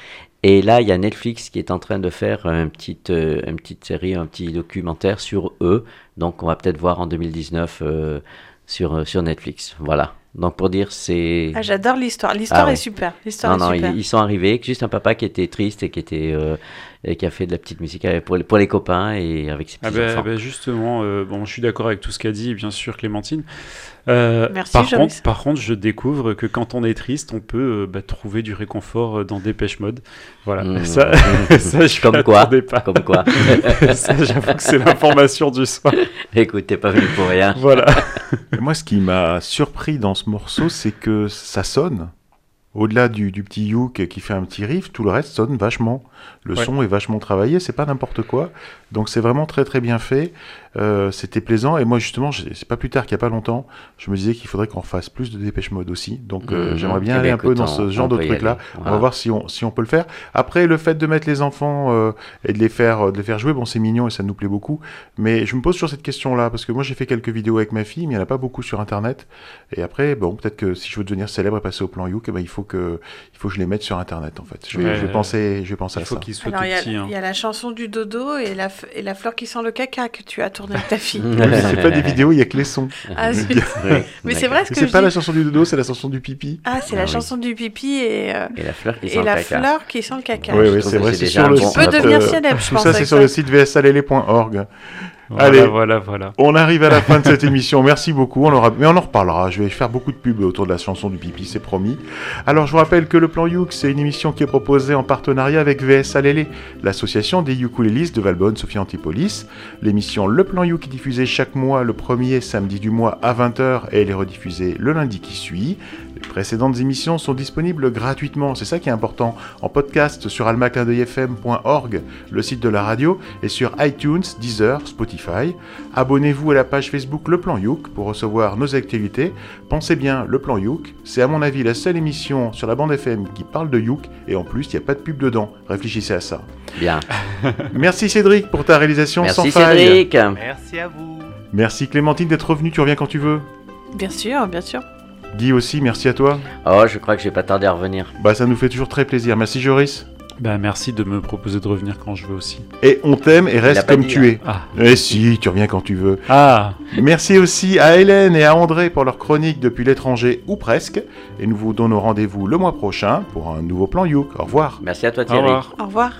Et là, il y a Netflix qui est en train de faire un petit, euh, une petite série, un petit documentaire sur eux. Donc, on va peut-être voir en 2019 euh, sur, euh, sur Netflix. Voilà. Donc, pour dire, c'est. Ah, J'adore l'histoire. L'histoire Ah est ouais. super. L'histoire Non, est non, super. ils, ils sont arrivés avec juste un papa qui était triste et qui était euh, et qui a fait de la petite musique avec- pour les, pour les copains et avec ses Ah petits enfants. ben justement, euh, bon, je suis d'accord avec tout ce qu'a dit, bien sûr, Clémentine. Euh, Merci, par, Joris. contre, par contre, je découvre que quand on est triste, on peut euh, bah, trouver du réconfort euh, dans Dépêche Mode. Voilà. Mmh. Ça, <laughs> ça, je Comme quoi, pas. comme quoi. <laughs> ça, j'avoue que c'est l'information du soir. Écoute, t'es pas venu pour rien. Voilà. <laughs> <laughs> Moi, ce qui m'a surpris dans ce morceau, c'est que ça sonne. Au-delà du, du petit Youk qui fait un petit riff, tout le reste sonne vachement. Le Ouais. son est vachement travaillé, c'est pas n'importe quoi. Donc c'est vraiment très très bien fait. Euh, C'était plaisant. Et moi justement, c'est pas plus tard qu'il y a pas longtemps, je me disais qu'il faudrait qu'on fasse plus de Dépêche Mode aussi. Donc euh, Mhm. j'aimerais bien Eh aller ben, un peu dans on- ce genre de truc-là. aller. On va voir si on, si on peut le faire. Après, le fait de mettre les enfants euh, et de les faire, de les faire jouer, bon, c'est mignon et ça nous plaît beaucoup. Mais je me pose sur cette question-là parce que moi j'ai fait quelques vidéos avec ma fille, mais il n'y en a pas beaucoup sur Internet. Et après, bon, peut-être que si je veux devenir célèbre et passer au plan Youk, eh ben, il faut que, il faut que je les mette sur Internet en fait. Je vais, Ouais. je vais penser, je vais penser Il à faut ça. il y, tout a- petit. hein. il y a la chanson du dodo et la, et la fleur qui sent le caca que tu as tourné avec ta fille. <laughs> Oui, c'est pas des vidéos, il y a que les sons. Ah. <laughs> Oui, Mais c'est vrai ce que C'est je pas dis. la chanson du dodo, c'est la chanson du pipi. Ah, c'est Ah la oui. chanson du pipi et, euh, Et la fleur qui et sent la le caca. fleur qui sent le caca. Oui, oui, c'est vrai, c'est sur le site. Tu peux devenir euh, célèbre, je Tout ça, c'est sur le site vsalele.org. Voilà, Allez. voilà, voilà. On arrive à la fin de cette <laughs> émission. Merci beaucoup. On aura... Mais on en reparlera. Je vais faire beaucoup de pubs autour de la chanson du pipi, c'est promis. Alors, je vous rappelle que le plan Youk, c'est une émission qui est proposée en partenariat avec VS Alele, l'association des ukulélistes de Valbonne, Sophie Antipolis. L'émission Le plan Youk est diffusée chaque mois le premier samedi du mois à 20h et elle est rediffusée le lundi qui suit. Les précédentes émissions sont disponibles gratuitement, c'est ça qui est important, en podcast sur almaclindeuilfm.org, le site de la radio, et sur iTunes, Deezer, Spotify. Abonnez-vous à la page Facebook Le Plan Youk pour recevoir nos actualités. Pensez bien, Le Plan Youk, c'est à mon avis la seule émission sur la bande FM qui parle de Youk, et en plus, il n'y a pas de pub dedans. Réfléchissez à ça. Bien. <laughs> Merci Cédric pour ta réalisation sans Merci faille. Cédric. Merci à vous. Merci Clémentine d'être revenue, tu reviens quand tu veux. Bien sûr, bien sûr. Guy aussi, merci à toi. Oh, je crois que je vais pas tarder à revenir. Bah ça nous fait toujours très plaisir. Merci Joris. Bah, merci de me proposer de revenir quand je veux aussi. Et on t'aime et reste comme dit, tu es. Ah. Eh si, tu reviens quand tu veux. Ah Merci aussi à Hélène et à André pour leur chronique depuis l'étranger ou presque. Et nous vous donnons rendez-vous le mois prochain pour un nouveau plan Youk. Au revoir. Merci à toi Au Thierry. revoir. Au revoir.